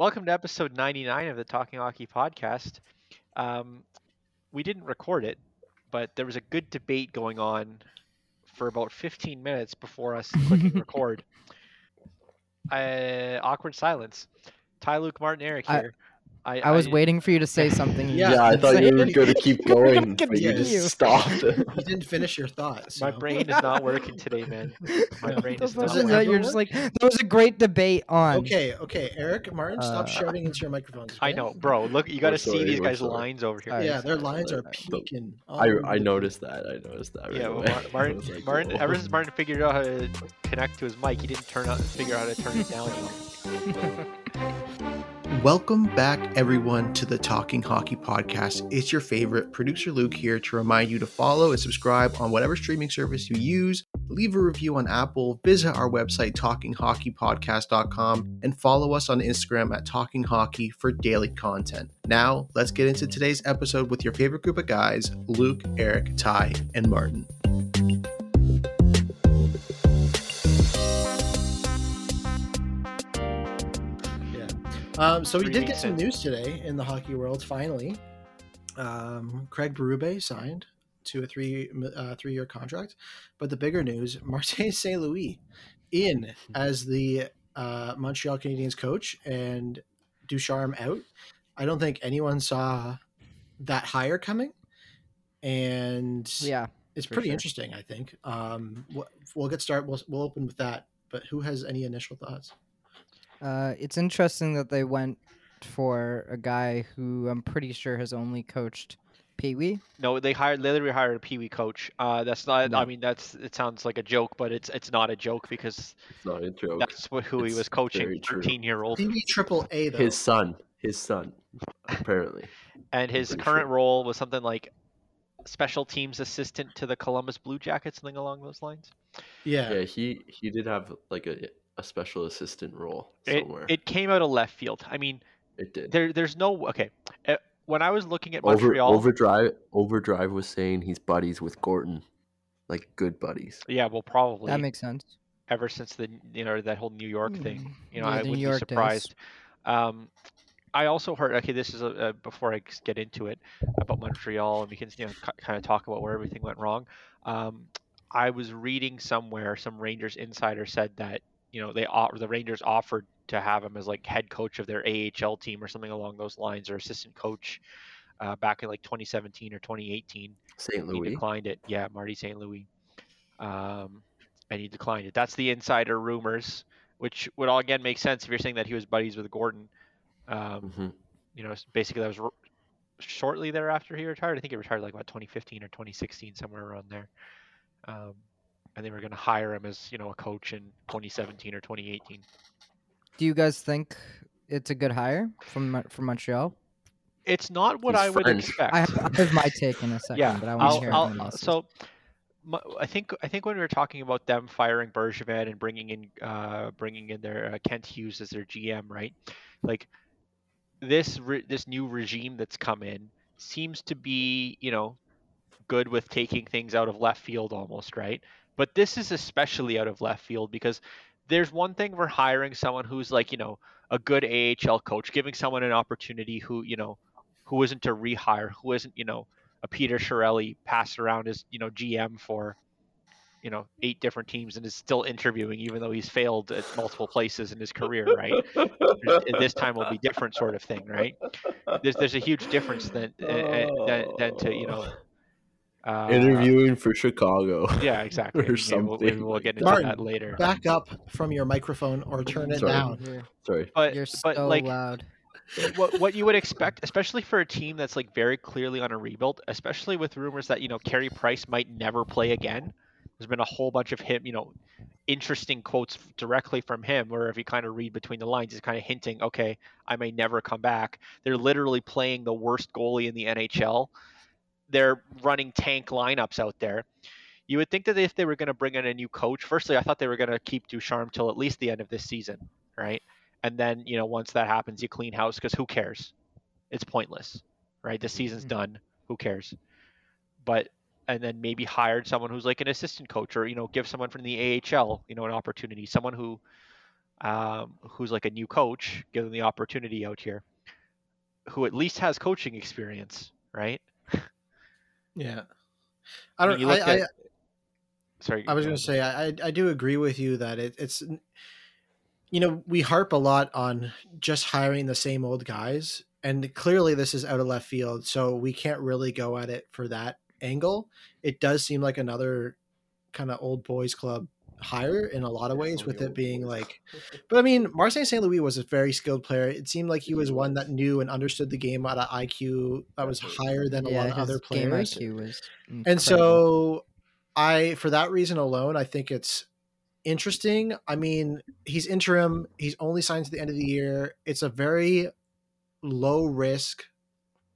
Welcome to episode 99 of the Talking Hockey podcast. Um, we didn't record it, but there was a good debate going on for about 15 minutes before us clicking record. Uh, awkward silence. Ty, Luke, Martin, Eric here. I, I was waiting for you to say something. and you Yeah, I thought you were going to keep going, but you just stopped. You didn't finish your thoughts. My brain is not working today, man. My brain is not is that? working. You're just like there was a great debate on. Okay, okay, Eric, Martin, stop Uh, shouting into your microphones. I know, bro. Look, you got to see sorry, these guys' sorry. lines over here. Alright. Yeah, their lines are The- peaking. I I noticed that. I noticed that. Right Yeah, well, away. Martin, like, Martin, whoa. ever since Martin figured out how to connect to his mic, he didn't turn out figure out how to turn it down. Welcome back, everyone, to the Talking Hockey Podcast. It's your favorite producer Luke here to remind you to follow and subscribe on whatever streaming service you use. Leave a review on Apple, visit our website, talkinghockeypodcast.com, and follow us on Instagram at Talking Hockey for daily content. Now, let's get into today's episode with your favorite group of guys Luke, Eric, Ty, and Martin. Um, so we did get some in. news today in the hockey world. Finally, um, Craig Berube signed to a three uh, three year contract. But the bigger news: Martin Saint Louis in as the uh, Montreal Canadiens coach and Ducharme out. I don't think anyone saw that hire coming, and Yeah. it's pretty sure. interesting. I think. Um, we'll, we'll get started. We'll, we'll open with that. But who has any initial thoughts? Uh, it's interesting that they went for a guy who I'm pretty sure has only coached Pee Wee. No, they hired They literally hired a Pee Wee coach. Uh, that's not. I mean, that's it sounds like a joke, but it's it's not a joke because It's not a joke. that's what, who he was coaching. Thirteen year old, TV Triple A though. His son. His son. Apparently. and his current sure. role was something like special teams assistant to the Columbus Blue Jackets, something along those lines. yeah. Yeah, he he did have like a a special assistant role It somewhere. it came out of left field. I mean, It did. there there's no okay. Uh, when I was looking at Over, Montreal, overdrive overdrive was saying he's buddies with Gorton, like good buddies. yeah, well, probably That makes sense. ever since the you know that whole New York thing. Mm, You know, yeah, I wouldn't be surprised. Um, I also heard. Okay, this is a, uh before I get into it about Montreal, and we can you know kind of talk about where everything went wrong. Um, I was reading somewhere some Rangers insider said that you know they the Rangers offered to have him as like head coach of their AHL team or something along those lines, or assistant coach. Uh, back in like 2017 or 2018, St. he Louis. declined it. Yeah, Marty St. Louis. Um, and he declined it. That's the insider rumors, which would all again make sense if you're saying that he was buddies with Gorton. Um, hmm you know, basically that was r- shortly thereafter he retired. I think he retired like about 2015 or 2016, somewhere around there. Um, and they were going to hire him as you know a coach in 2017 or 2018. Do you guys think it's a good hire from from Montreal? It's not what He's I would expect. I have, I have my take in a second, yeah, but I want to I'll, hear I'll- so mu- I think I think when we were talking about them firing Bergevin and bringing in uh, bringing in their uh, Kent Hughes as their GM, right? Like this re- this new regime that's come in seems to be you know good with taking things out of left field almost, right? But this is especially out of left field because there's one thing for hiring someone who's like you know a good AHL coach, giving someone an opportunity who you know who isn't a rehire, who isn't you know a Peter Chiarelli passed around as you know GM for you know eight different teams and is still interviewing even though he's failed at multiple places in his career, right? this time will be different, sort of thing, right? There's there's a huge difference than uh, than, than to you know. Uh, Interviewing for Chicago. Yeah, exactly. or Maybe we'll, maybe something we'll get into Martin, that later. Back up from your microphone or turn it Sorry. down. You're, Sorry. But you're but so like loud. what what you would expect, especially for a team that's like very clearly on a rebuild, especially with rumors that you know Carey Price might never play again. There's been a whole bunch of him, you know, interesting quotes directly from him, where if you kind of read between the lines, he's kind of hinting, okay, I may never come back. They're literally playing the worst goalie in the NHL. They're running tank lineups out there. You would think that if they were going to bring in a new coach, firstly, I thought they were going to keep Ducharme till at least the end of this season, right? And then, you know, once that happens, you clean house because who cares? It's pointless, right? The season's Mhm. done. Who cares? But and then maybe hired someone who's like an assistant coach or you know give someone from the AHL you know an opportunity someone who um, who's like a new coach give them the opportunity out here who at least has coaching experience right Yeah. I don't. I, look I, at- sorry I was going to say I, I I do agree with you that it, it's you know we harp a lot on just hiring the same old guys and clearly this is out of left field so we can't really go at it for that angle it does seem like another kind of old boys club hire in a lot of ways with it being like but I mean Marty St. Louis was a very skilled player. It seemed like he was one that knew and understood the game at an IQ that was higher than a lot of his other game players. IQ was and so i for that reason alone i think it's interesting. I mean he's interim. He's only signed to the end of the year. It's a very low risk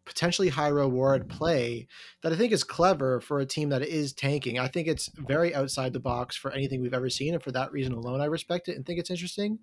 potentially high reward play that i think is clever for a team that is tanking. I think it's very outside the box for anything we've ever seen and for that reason alone i respect it and think it's interesting.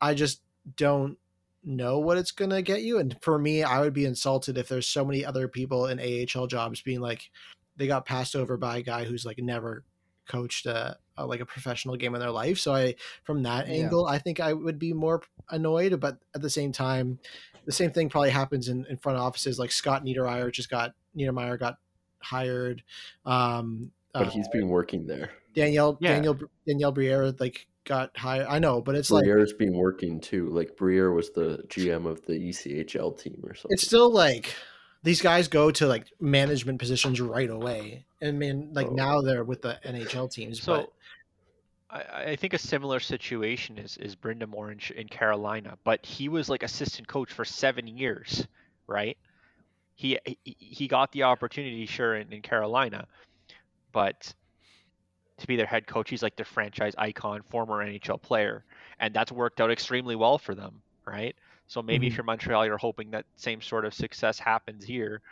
I just don't know what it's going to get you and for me i would be insulted if there's so many other people in ahl jobs being like they got passed over by a guy who's like never coached a, a like a professional game in their life. So I, from that Yeah. angle, I think I would be more annoyed. But at the same time, the same thing probably happens in, in front offices. Like Scott Niedermayer just got Niedermayer got hired. Um, But uh, he's been working there. Danielle Yeah. Danielle Daniel Briere like got hired. I know, but it's like Briere's been working too. Like Briere was the GM of the ECHL team or something. it's still like these guys go to like management positions right away. I mean, like Oh. now they're with the NHL teams. so but I, I think a similar situation is is Brind'Amour in, in Carolina, but he was like assistant coach for seven years, right? He he, he got the opportunity, sure, in, in Carolina, but to be their head coach, he's like their franchise icon, former NHL player, and that's worked out extremely well for them, right? So maybe if Mhm. you're Montreal, you're hoping that same sort of success happens here,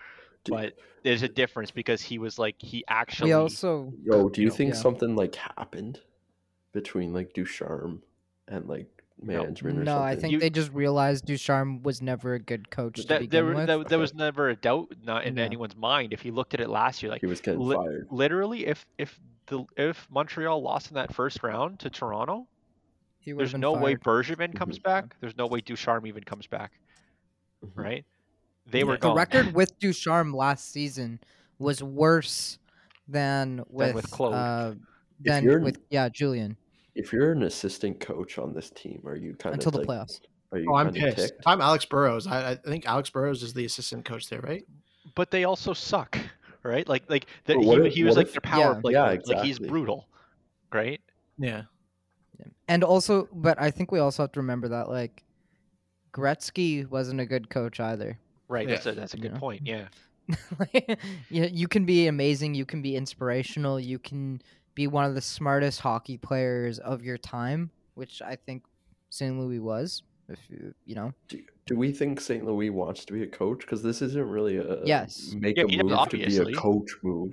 Do- but there's a difference because he was like he actually we also Yo, do you know, think yeah. something like happened between like Ducharme and like management or no, something? I think You- they just realized Ducharme was never a good coach to that, begin there, with. there, there was never a doubt not in Yeah. anyone's mind if you looked at it last year like he was getting li- fired. literally if if the if montreal lost in that first round to toronto he would've there's been no way fired. bergevin comes Mhm. back there's no way ducharme even comes back Mhm. right they Yeah. were The The gone record with Ducharme last season was worse than with, with Claude. Uh, If than you're- with yeah Julien If you're an assistant coach on this team, are you kind of until of the like, playoffs. Are you Oh, I'm pissed. ticked? I'm Alex Burrows, I, I think Alex Burrows is the assistant coach there, right? but they also suck right like like the, he, if- he was like if- their power Yeah. play Yeah, coach. like he's brutal right Yeah. And also, but I think we also have to remember that like Gretzky wasn't a good coach either. right Yeah. that's a that's a good Yeah. point yeah Like, you, you can be amazing, you can be inspirational, you can be one of the smartest hockey players of your time, which I think St. Louis was. If you, you know, Do, do we think St. Louis wants to be a coach? Because this isn't really a Yes. make Yeah, a yeah, move to be a coach move.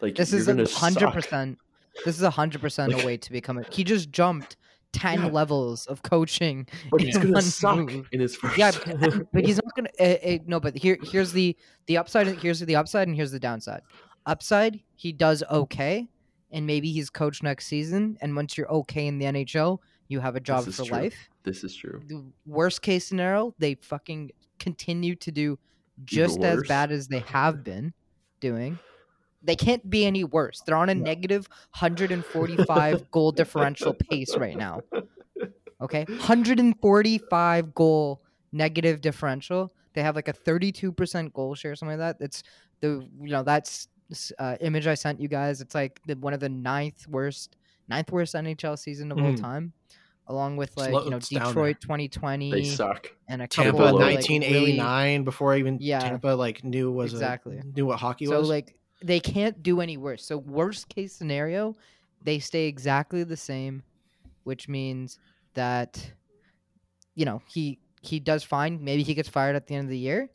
Like this is a hundred percent. This is a hundred percent a way to become a. He just jumped ten Yeah. levels of coaching. But he's gonna one suck move. in his first. Yeah, but, but he's not gonna. Uh, uh, no, but here, here's the the upside. Here's the upside, and here's the downside. Upside, he does okay, and maybe he's coach next season. And once you're okay in the NHL, you have a job for true. life. this is true. The worst case scenario, they fucking continue to do just as bad as they have been doing. They can't be any worse. They're on a negative 145 goal differential pace right now. Okay, 145 goal negative differential. They have like a 32% goal share, something like that. It's the you know that's uh, image I sent you guys. It's like the, one of the ninth worst, ninth worst NHL season of all Mhm. time, along with like low- you know it's down there. Detroit 2020 They suck. and a Tampa couple of, like, 1989 before even Yeah. Tampa like knew was a- Exactly. knew what hockey Really, so was. like they can't do any worse. So worst case scenario, they stay exactly the same which means that you know he he does fine. Maybe he gets fired at the end of the year,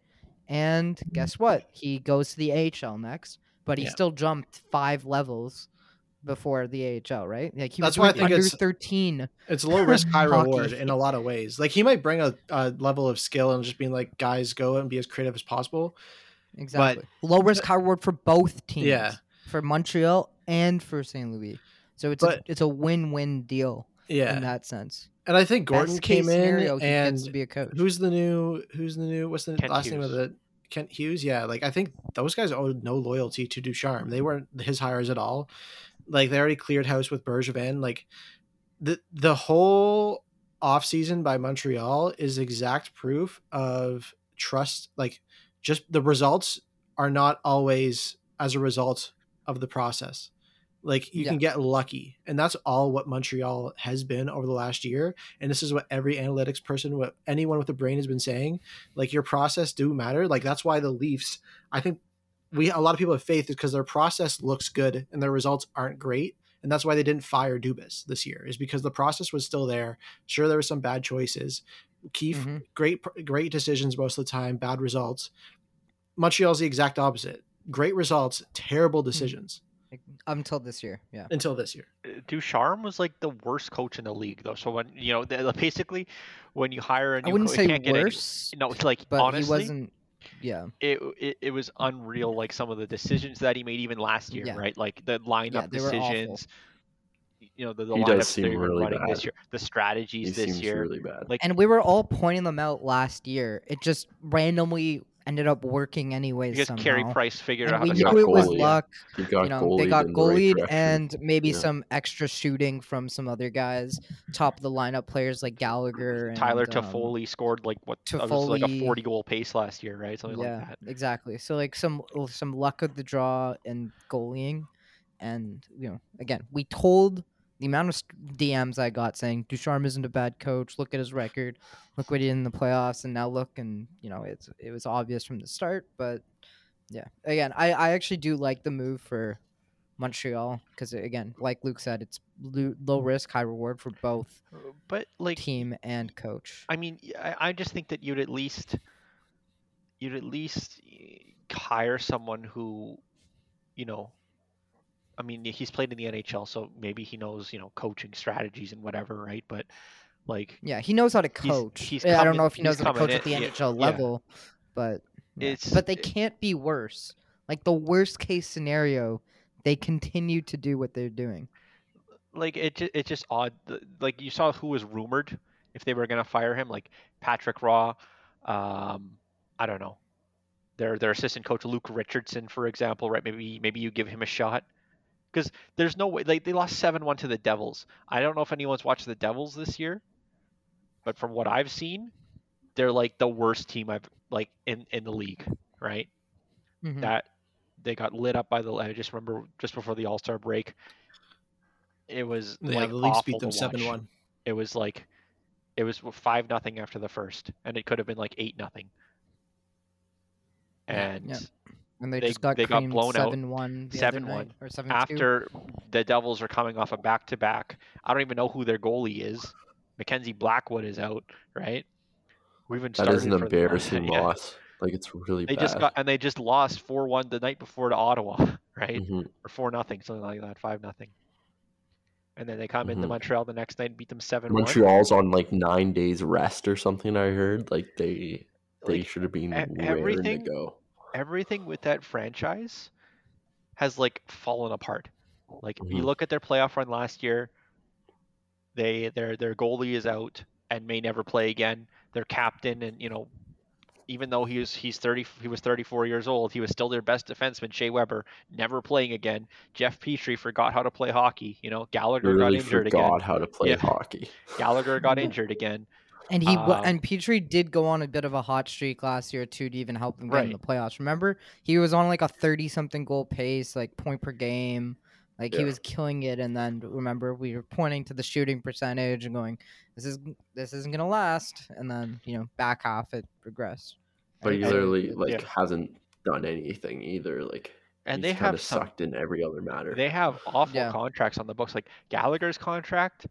and guess what? He goes to the AHL next, but he Yeah. still jumped five levels before the AHL, right? Like he That's was why I think under it's- thirteen. It's low risk, high reward in a lot of ways. Like he might bring a, a level of skill and just being like, guys, go and be as creative as possible. Exactly. Low risk, high reward for both teams. Yeah. For Montreal and for St. Louis. So it's But- a it's a win win deal Yeah, in that sense. and I think Gorton Best case came scenario, in he and gets to be a coach. who's the new who's the new what's the Kent last name of Hughes. the Kent Hughes? Yeah, like I think those guys owed no loyalty to Ducharme. They weren't his hires at all. Like they already cleared house with Bergevin. Like the the whole offseason by Montreal is exact proof of trust. Like just the results are not always as a result of the process. Like you Yeah. can get lucky, and that's all what Montreal has been over the last year. And this is what every analytics person, what anyone with a brain has been saying. Like your process do matter. Like that's why the Leafs. I think we a lot of people have faith is because their process looks good and their results aren't great, and that's why they didn't fire Dubas this year. Is because the process was still there. Sure, there were some bad choices. Keefe, Mhm. great great decisions most of the time, bad results. Montreal's the exact opposite. Great results, terrible decisions Like, until this year. Yeah. until this year. Uh, Ducharme was like the worst coach in the league, though. So when you know, basically, when you hire a new I wouldn't coach, say can't get any- worse, no, it's like but honestly, he wasn't. Yeah. it, it it was unreal. Like some of the decisions that he made, even last year, Yeah. right? Like the lineup they were awful. decisions. You know, the, the He does seem they're really running this year, the strategies He this seems year. really bad. Like And we were all pointing them out last year. It just randomly ended up working anyways because somehow. Carey Price figured and out we how knew to got it was goalie. luck. he got you know, they got in the right goalied and maybe Yeah. some extra shooting from some other guys, top of the lineup players like Gallagher and Tyler um, scored like what uh, was like a 40 goal pace last year, right? Something yeah, like that. exactly. So like some some luck of the draw and goalieing, and you know, again, we told the amount of DMs I got saying Ducharme isn't a bad coach. Look at his record. Look what he did in the playoffs, and now look, and you know, it's it was obvious from the start. But yeah, again, I I actually do like the move for Montreal because again, like Luke said, it's lo- low risk, high reward for both But like team and coach. I mean, I just think that you'd at least you'd at least eh, hire someone who, you know, I mean, he's played in the NHL, so maybe he knows, you know, coaching strategies and whatever, right? But like, Yeah, he knows how to He's- coach. he's I don't know if he knows how to coming coach at the yeah, NHL yeah. level, but yeah. It's- but they can't be worse. Like the worst case scenario, they continue to do what they're doing. like it, it's just odd. Like you saw who was rumored if they were gonna fire him, like Patrick Roy. Um, I don't know. Their their assistant coach Luke Richardson, for example, right? Maybe maybe you give him a shot. Because there's no way like they lost seven one to the Devils. I don't know if anyone's watched the Devils this year, but from what I've seen, they're like the worst team I've like in in the league, right? Mhm. that they got lit up by the. I just remember just before the All Star break, it was Yeah, like the Leafs beat them seven one. It was like it was five nothing after the first, and it could have been like eight nothing. And yeah. And they, They- just got they got creamed blown out seven one, 7-1 or seven after the Devils are coming off a back to back, I don't even know who their goalie is. Mackenzie Blackwood is out, right? We even That started is an for the- embarrassing yeah. loss. Like it's really They bad. just got and they just lost four one the night before to Ottawa, right? Mhm. or four nothing, something like that, five nothing. And then they come into Mhm. Montreal the next night and beat them seven one. Montreal's on like nine days rest or something. I heard like they they Like, should have been e- raring to go. Everything with that franchise has like fallen apart. Like you Mhm. look at their playoff run last year, they their their goalie is out and may never play again. Their captain and you know, even though he was he's thirty he was thirty four years old, he was still their best defenseman, Shea Weber, never playing again. Jeff Petry forgot how to play hockey. You know, Gallagher got Really injured forgot again. how to play Yeah. hockey. Gallagher got injured again. And he Um, and Petry did go on a bit of a hot streak last year too to even help them get in the playoffs. Remember, he was on like a thirty something goal pace, like point per game. Like he was killing it, and then remember we were pointing to the shooting percentage and going, "This is this isn't gonna last." And then you know back half it regressed. But he literally like Yeah. hasn't done anything either. Like and He's they have some. sucked in every other matter. They have awful Yeah. contracts on the books, like Gallagher's contract.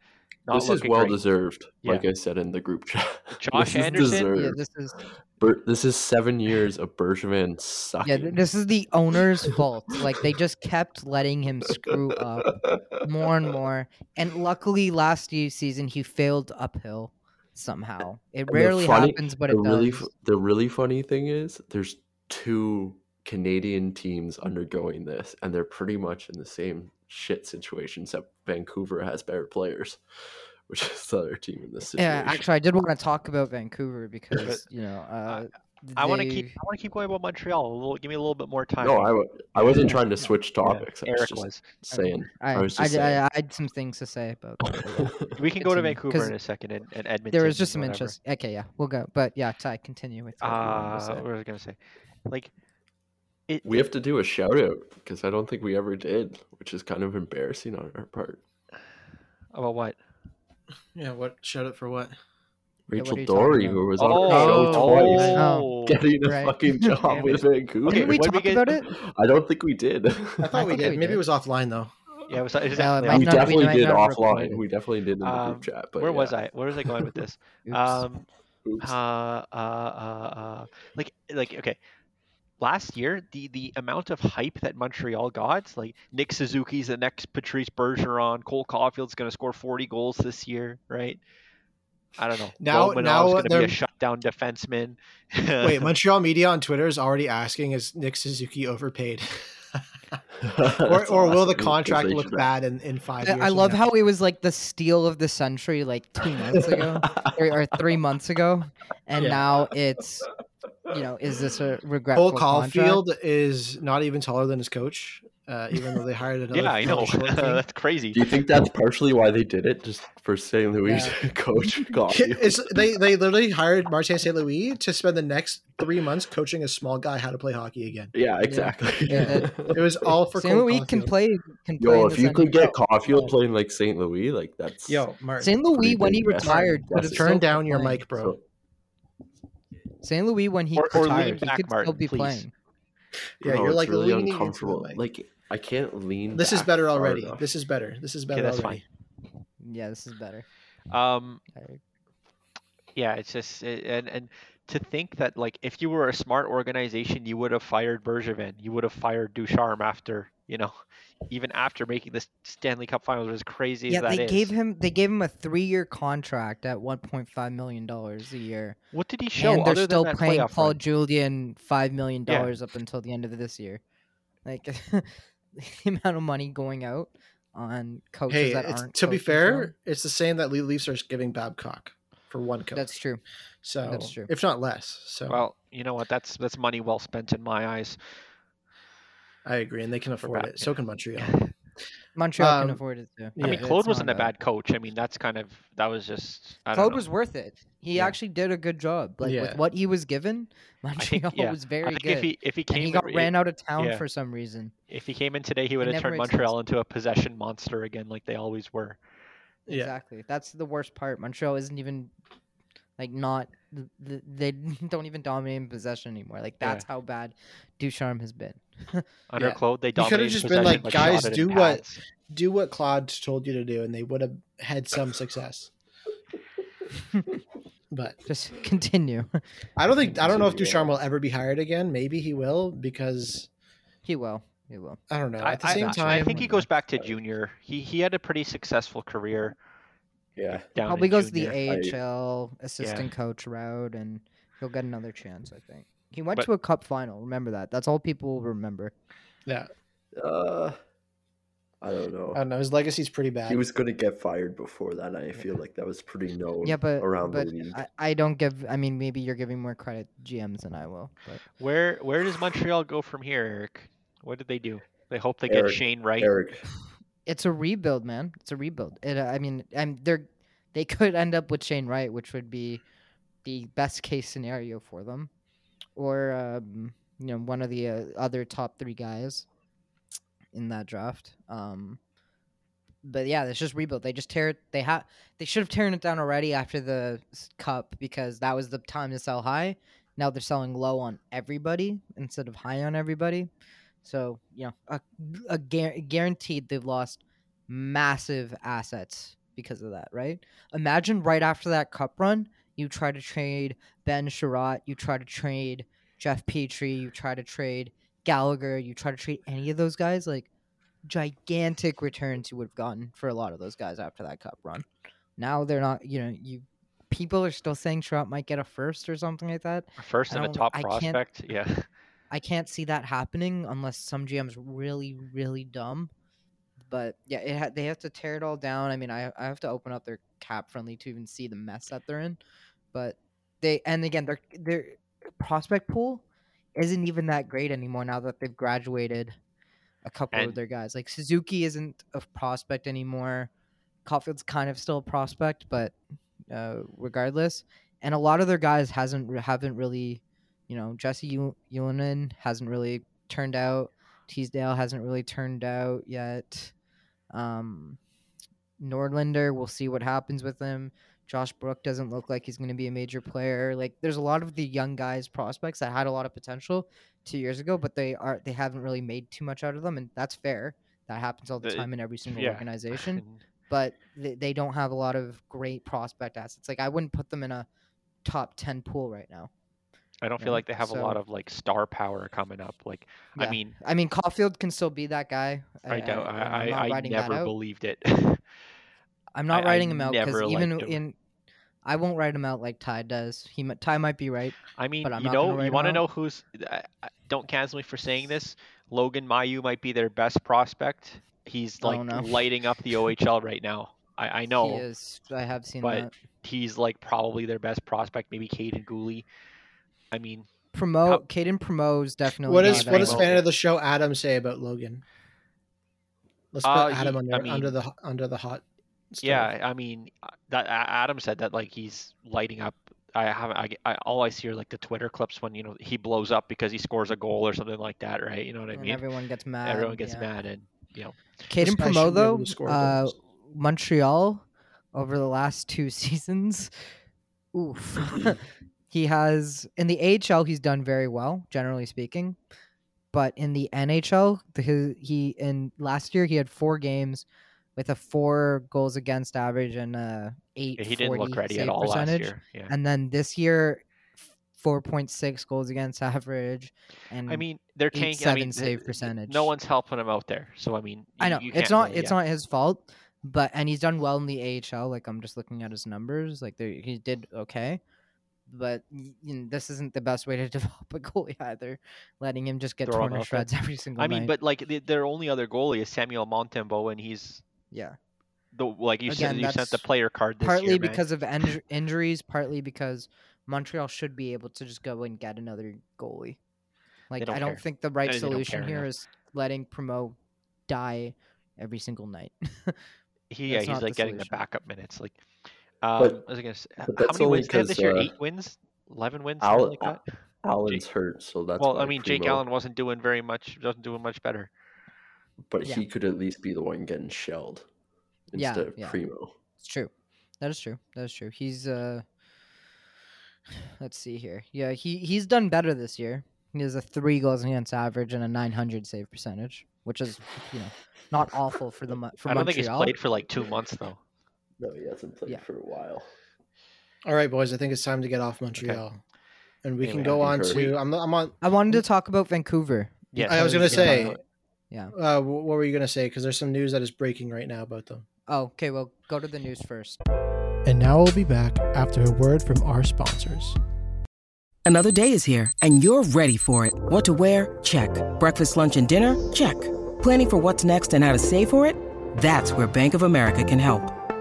Not this is well great. deserved, Yeah. like I said in the group chat. Josh this is Anderson? Yeah, this is Ber- this is seven years of Bergevin yeah, sucking. th- this is the owner's fault. Like they just kept letting him screw up more and more. And luckily, last year's season he failed uphill somehow. It the rarely funny- happens, but it really, does. f- the really funny thing is, there's two Canadian teams undergoing this, and they're pretty much in the same shit situation, except Vancouver has better players, which is the other team in this situation. Yeah, actually, I did want to talk about Vancouver because you know, uh, I want to keep. I want to keep going about Montreal. A little, give me a little bit more time. no, I, w- I wasn't trying to switch Yeah, topics. I was Eric just was. saying. I, I was I, just I, saying. I had some things to say about that. We can go to Vancouver in a second and, and Edmonton. there was just some whatever. interest. Okay, yeah, we'll go. But yeah, Ty, continue with what you Uh, say. what was I gonna say? Like, it. we have to do a shout out because I don't think we ever did, which is kind of embarrassing on our part. about what? Yeah, what? Shout out for what? Yeah, what Rachel are Doerrie, who was Oh, on our show twice, Oh. getting a right. fucking job Damn with it. Vancouver. Okay, Didn't we when we talk get- about it? I don't think we did. I thought I we did. we Maybe did. it was offline though. Yeah, it was, it was No, it definitely we not- definitely might did offline. We definitely did in the Um, group chat. But Where was. I? Where was I going with this? Oops. um, Oops. uh, uh, uh, uh, like, like, okay. Last year, the the amount of hype that Montreal got, like Nick Suzuki's the next Patrice Bergeron, Cole Caufield's going to score 40 goals this year, right? I don't know. Now- Romanov's now going to be a they're- shutdown defenseman. Wait, Montreal media on Twitter is already asking: Is Nick Suzuki overpaid, or, or will the contract look bad in, in five years? I love how it was like the steal of the century like two months ago or, or three months ago, and Yeah. now it's you know is this a regretful Cole contract? Is not even taller than his coach, uh, even though they hired another. yeah, I know. another short king. That's crazy. Do you think that's partially why they did it, just for St. Louis Yeah. coach Caufield? It's, they they literally hired Martin St. Louis to spend the next three months coaching a small guy how to play hockey again. Yeah, exactly. Yeah, It was all for St. Cole Louis can play can play. Yo, in if you could get NHL. Caufield playing like St. Louis, like that's Yo, Martin, St. Louis when he retired could have That's- turn down been your mic, bro. So- St. Louis when he Or- or lean retired, he back, could still be please. playing. yeah, Bro, you're like really leaning into the uncomfortable. mic. Like I can't lean. This is better already. enough. This is better. This is better that's already. Yeah, this is better. Um, I- yeah, it's just it, and and to think that like if you were a smart organization, you would have fired Bergevin, you would have fired Ducharme after you know, even after making the Stanley Cup Finals, as crazy Yeah, as that they is. gave him they gave him a three year contract at one point five million dollars a year. What did he show and they're still than that paying Paul run? Julien five million Yeah. dollars up until the end of this year. Like the amount of money going out on coaches Hey, that aren't. to be fair, now. it's the same that Lee Leafs are giving Babcock for one coach. that's true. so that's true. if not less. So Well, you know what? That's that's money well spent in my eyes. I agree, and they can afford it. So can Montreal. Montreal can Um, afford it too. yeah, I mean, it's Claude wasn't a bad coach. I mean, that's kind of that was just. I don't Claude know. was worth it. He Yeah. actually did a good job. Like Yeah. with what he was given, I think, Montreal yeah, was I very think good. if he if he and came he got i- ran out of town yeah. for some reason. if he came in today, he would have turned made sense. Montreal into a possession monster again, like they always were. Yeah. Exactly. That's the worst part. Montreal isn't even like not th- th- they don't even dominate in possession anymore. Like Yeah. that's how bad Ducharme has been. Under Yeah. Claude, they He coulda just been possession, like, "Guys, shot it in do what- pads." Do what Claude told you to do, and they would have had some success. but Just continue. I don't think I don't know if Ducharme will ever be hired again. Maybe he will because he will. He will. I don't know. I, At the I- same I time, think he goes back to junior. He he had a pretty successful career Yeah. down Probably goes junior. the AHL assistant coach route, and he'll get another chance. I think he went But- to a cup final. Remember that. That's all people will remember. yeah, Uh, I don't know. I don't know. His legacy's pretty bad. he was going to get fired before that. I feel like that was pretty known Yeah, but around but the league. I, I don't give. I mean, maybe you're giving more credit to GMs than I will. But Where where does Montreal go from here, Eric? What did they do? They hope they get Shane Wright. Eric, it's a rebuild, man. It's a rebuild. It, uh, I mean, and they're they could end up with Shane Wright, which would be the best case scenario for them, or um, you know one of the uh, other top three guys in that draft. Um, but yeah, it's just rebuild. They just tear it. They have they should have torn it down already after the cup because that was the time to sell high. Now they're selling low on everybody instead of high on everybody. So you know, a, a guar- guaranteed they've lost massive assets because of that, right? Imagine right after that cup run, you try to trade Ben Chiarot, you try to trade Jeff Petry, you try to trade Gallagher, you try to trade any of those guys, like gigantic returns you would have gotten for a lot of those guys after that cup run. Now they're not, you know, you people are still saying Chiarot might get a first or something like that. A First and a top I prospect. Yeah. I can't see that happening unless some GM's really, really dumb. But yeah, it ha- they have to tear it all down. I mean, I I have to open up their cap friendly to even see the mess that they're in. But they and again their their prospect pool isn't even that great anymore now that they've graduated a couple of their guys. Like Suzuki isn't a prospect anymore. Caufield's kind of still a prospect, but uh, regardless, and a lot of their guys hasn't haven't really, you know, Jesse Ylönen hasn't really turned out. Teasdale hasn't really turned out yet. Um, Norlinder, we'll see what happens with him. Josh Brook doesn't look like he's going to be a major player. Like, there's a lot of the young guys prospects that had a lot of potential two years ago, but they are they haven't really made too much out of them, and that's fair. That happens all the The- time in every single yeah. organization but they, they don't have a lot of great prospect assets. Like I wouldn't put them in a top 10 pool right now. I don't feel like they have a lot of like star power coming up. Like I mean, I mean, Caufield can still be that guy. I I not I, I that never believed it. I'm not I- I writing him out because even in, I won't write him out like Ty does. He Ty might be right. I mean, you know, you want to know who's? I, I, don't cancel me for saying this. Logan Mailloux might be their best prospect. He's Oh, like lighting up the OHL right now. I, I know He is. I have seen but- that. he's like probably their best prospect. Maybe Kaiden Guhle. I mean, Promote Cayden Primeau's definitely. What not is a what does fan of the show Adam say about Logan? Let's put Uh, Adam he- under, I mean- under the under the hot. stove. yeah. I mean, uh, that Adam said that like he's lighting up. I haven't. I, I all I see are like the Twitter clips when you know he blows up because he scores a goal or something like that, right? You know what I and mean? everyone gets mad. Everyone gets yeah. mad, and you know, Caden Promo though, uh. Montreal over the last two seasons, oof. he has in the AHL he's done very well, generally speaking, but in the NHL, the, his, he in last year he had four games with a four goals against average and a eight. yeah, he didn't look ready at all percentage. last year. Yeah. And then this year, four point six goals against average, and I mean, they're tanking. I mean, save percentage. No one's helping him out there. So I mean, I know you it's can't really- it's yeah. not his fault, but and he's done well in the AHL. Like I'm just looking at his numbers, like he did okay, but you know, this isn't the best way to develop a goalie either. Letting him just get Throw torn to shreds every single night. I mean, night. but like the, their only other goalie is Samuel Montembeault, and he's yeah, the like you said you sent the player card this partly year, man. because of inj- injuries, partly because Montreal should be able to just go and get another goalie. Like don't I don't care. think the right They solution here enough. is letting Primeau die every single night. he yeah he's not the like getting the backup minutes. Like, um, But- what was gonna say? How many wins did this have year? uh, Eight wins, eleven wins, Al- something like that. Allen's hurt, so that's well, I mean, Jake Allen wasn't doing very much. Wasn't doing much better. but Yeah. he could at least be the one getting shelled Yeah, instead of yeah. Primeau. It's true. That is true. That is true. He's uh let's see here. Yeah, he he's done better this year. He has a three goals against average and a nine hundred save percentage, which is you know not awful for the Mo- for I don't think he's played for like two months though. No, he hasn't played Yeah. for a while. All right, boys. I think it's time to get off Montreal, and we can go on concur. to. I'm, I'm on. I wanted to talk about Vancouver. Yeah, I was gonna say. yeah. Uh, what were you gonna say? Because there's some news that is breaking right now about them. Oh, okay. Well, go to the news first. And now we'll be back after a word from our sponsors. Another day is here, and you're ready for it. What to wear? Check. Breakfast, lunch, and dinner? Check. Planning for what's next and how to save for it? That's where Bank of America can help.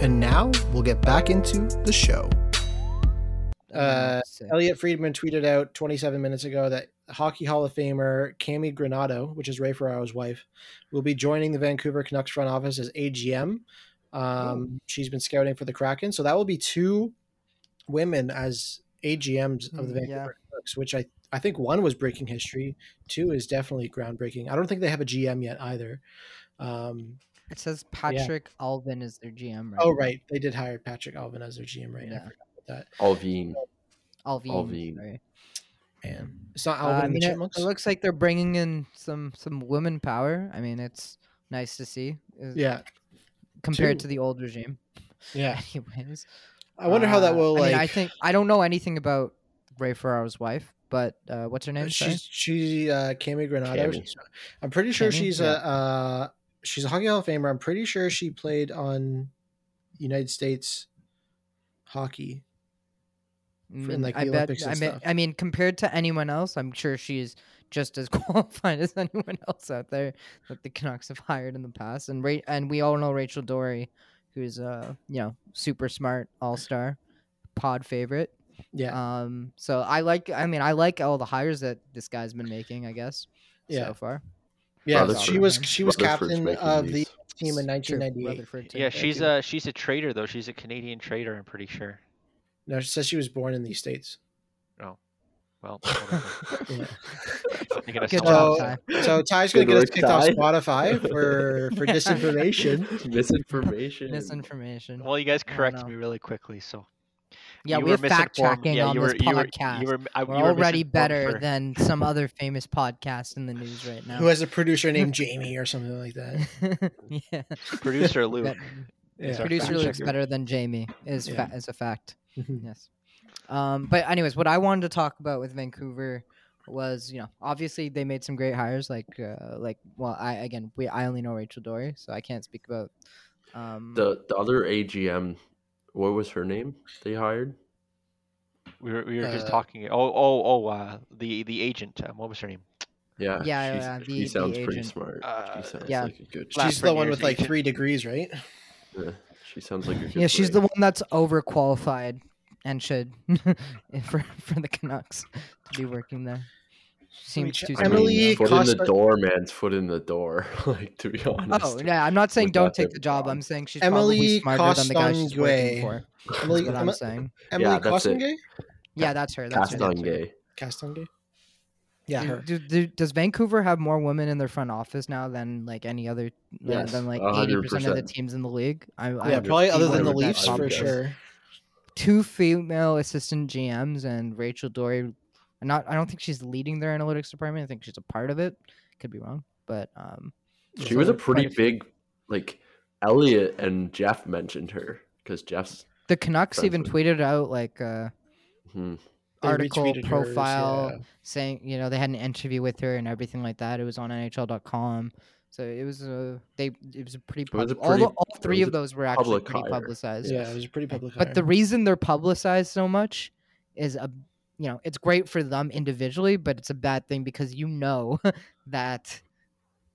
And now we'll get back into the show. Uh, Elliot Friedman tweeted out 27 minutes ago that Hockey Hall of Famer Cammi Granato, which is Ray Ferraro's wife, will be joining the Vancouver Canucks front office as AGM. Um, She's been scouting for the Kraken, so that will be two women as AGMs of the Mm, Vancouver yeah. Canucks, which I I think one was breaking history, two is definitely groundbreaking. I don't think they have a GM yet either. Um, It says Patrik Allvin is their GM. Right oh now. right, they did hire Patrik Allvin as their GM, right? I Yeah. forgot about that. Allvin. Allvin. Allvin. sorry. Man, it's not Uh, I and the mean, it, it looks like they're bringing in some some women power. I mean, it's nice to see. uh, yeah, compared two. to the old regime. yeah. Anyways, I wonder how that Uh, will I like. mean, I think I don't know anything about Ray Ferraro's wife, but uh, what's her name? Sorry? she's she uh Cammi Granato. Cammi. I'm pretty sure Cammi? she's Yeah. a uh she's a hockey hall of famer. I'm pretty sure she played on United States hockey. Mm, in, like, I the bet. Olympics I and mean. I mean, compared to anyone else, I'm sure she's just as qualified as anyone else out there that the Canucks have hired in the past. And Ra- and we all know Rachel Doerrie, who's uh you know super smart, all star, pod favorite. Yeah, Um, so I like. I mean, I like all the hires that this guy's been making. I guess. Yeah. So far. Yeah. Rutherford. She was she was Rutherford's captain making of the team in True, 1998. Yeah, Yeah, she's a she's a trader though. She's a Canadian trader. I'm pretty sure. No, she says she was born in these states. Oh, well, whatever. Yeah. Thinking of Good job. Ty. So Ty's gonna Good get us work, kicked off Spotify for for disinformation. Misinformation. Misinformation. Well, you guys I don't corrected me really quickly, so Yeah, you we were have fact misinformed. checking Yeah, on you this were- you were- podcast. You were, I, We're already better for- than some other famous podcast in the news right now. Who has a producer named Jamie or something like that? yeah. producer Luke. Yeah. Producer fact Luke's checker. better than Jamie is Yeah. fa- is a fact. Mhm. Yes. Um, but anyways, what I wanted to talk about with Vancouver was, you know, obviously they made some great hires. Like, uh, like, well, I again, we I only know Rachel Doerrie, so I can't speak about. Um, The the other AGM, what was her name? They hired. We were, we were just Uh, talking. Oh, oh, oh! Uh, the the agent. Um, what was her name? Yeah, Yeah, she's- yeah, the- she the sounds pretty agent. smart. Uh, she sounds yeah. like a good. Last She's the one Premier's with like agent. three degrees, right? Yeah, she sounds like a good. yeah, she's the one that's overqualified and should for for the Canucks to be working there. She seems check- too I smart, mean, Emily though. foot in the door, man's foot in the door. like to be oh, honest. Oh yeah, I'm not saying don't take the job. job. I'm saying she's Emily probably smarter than the guy she's working Castonguay. for. Emily, That's what I'm Emma- saying. Emily Yeah, that's Yeah, that's her. That's her. Cast on Yeah, Do- do- do- does Vancouver have more women in their front office now than like any other than, Yes, than like a eighty hundred percent of the teams in the league? I, I Yeah, would probably other than the Leafs for sure. Two female assistant GMs and Rachel Doerrie. I'm Not, I don't think she's leading their analytics department. I think she's a part of it. Could be wrong, but um, She was a quite pretty few- big, like Elliot and Jeff mentioned her because Jeff's The Canucks even Friends tweeted out like a They hmm, article retweeted hers, profile yeah. saying you know they had an interview with her and everything like that. It was on NHL.com. So it was a they it was a pretty, was a pub- all, pretty- the, all three of those were actually pretty hire. publicized. Yeah, it was a pretty public But the reason they're publicized so much is a you know it's great for them individually, but it's a bad thing because you know that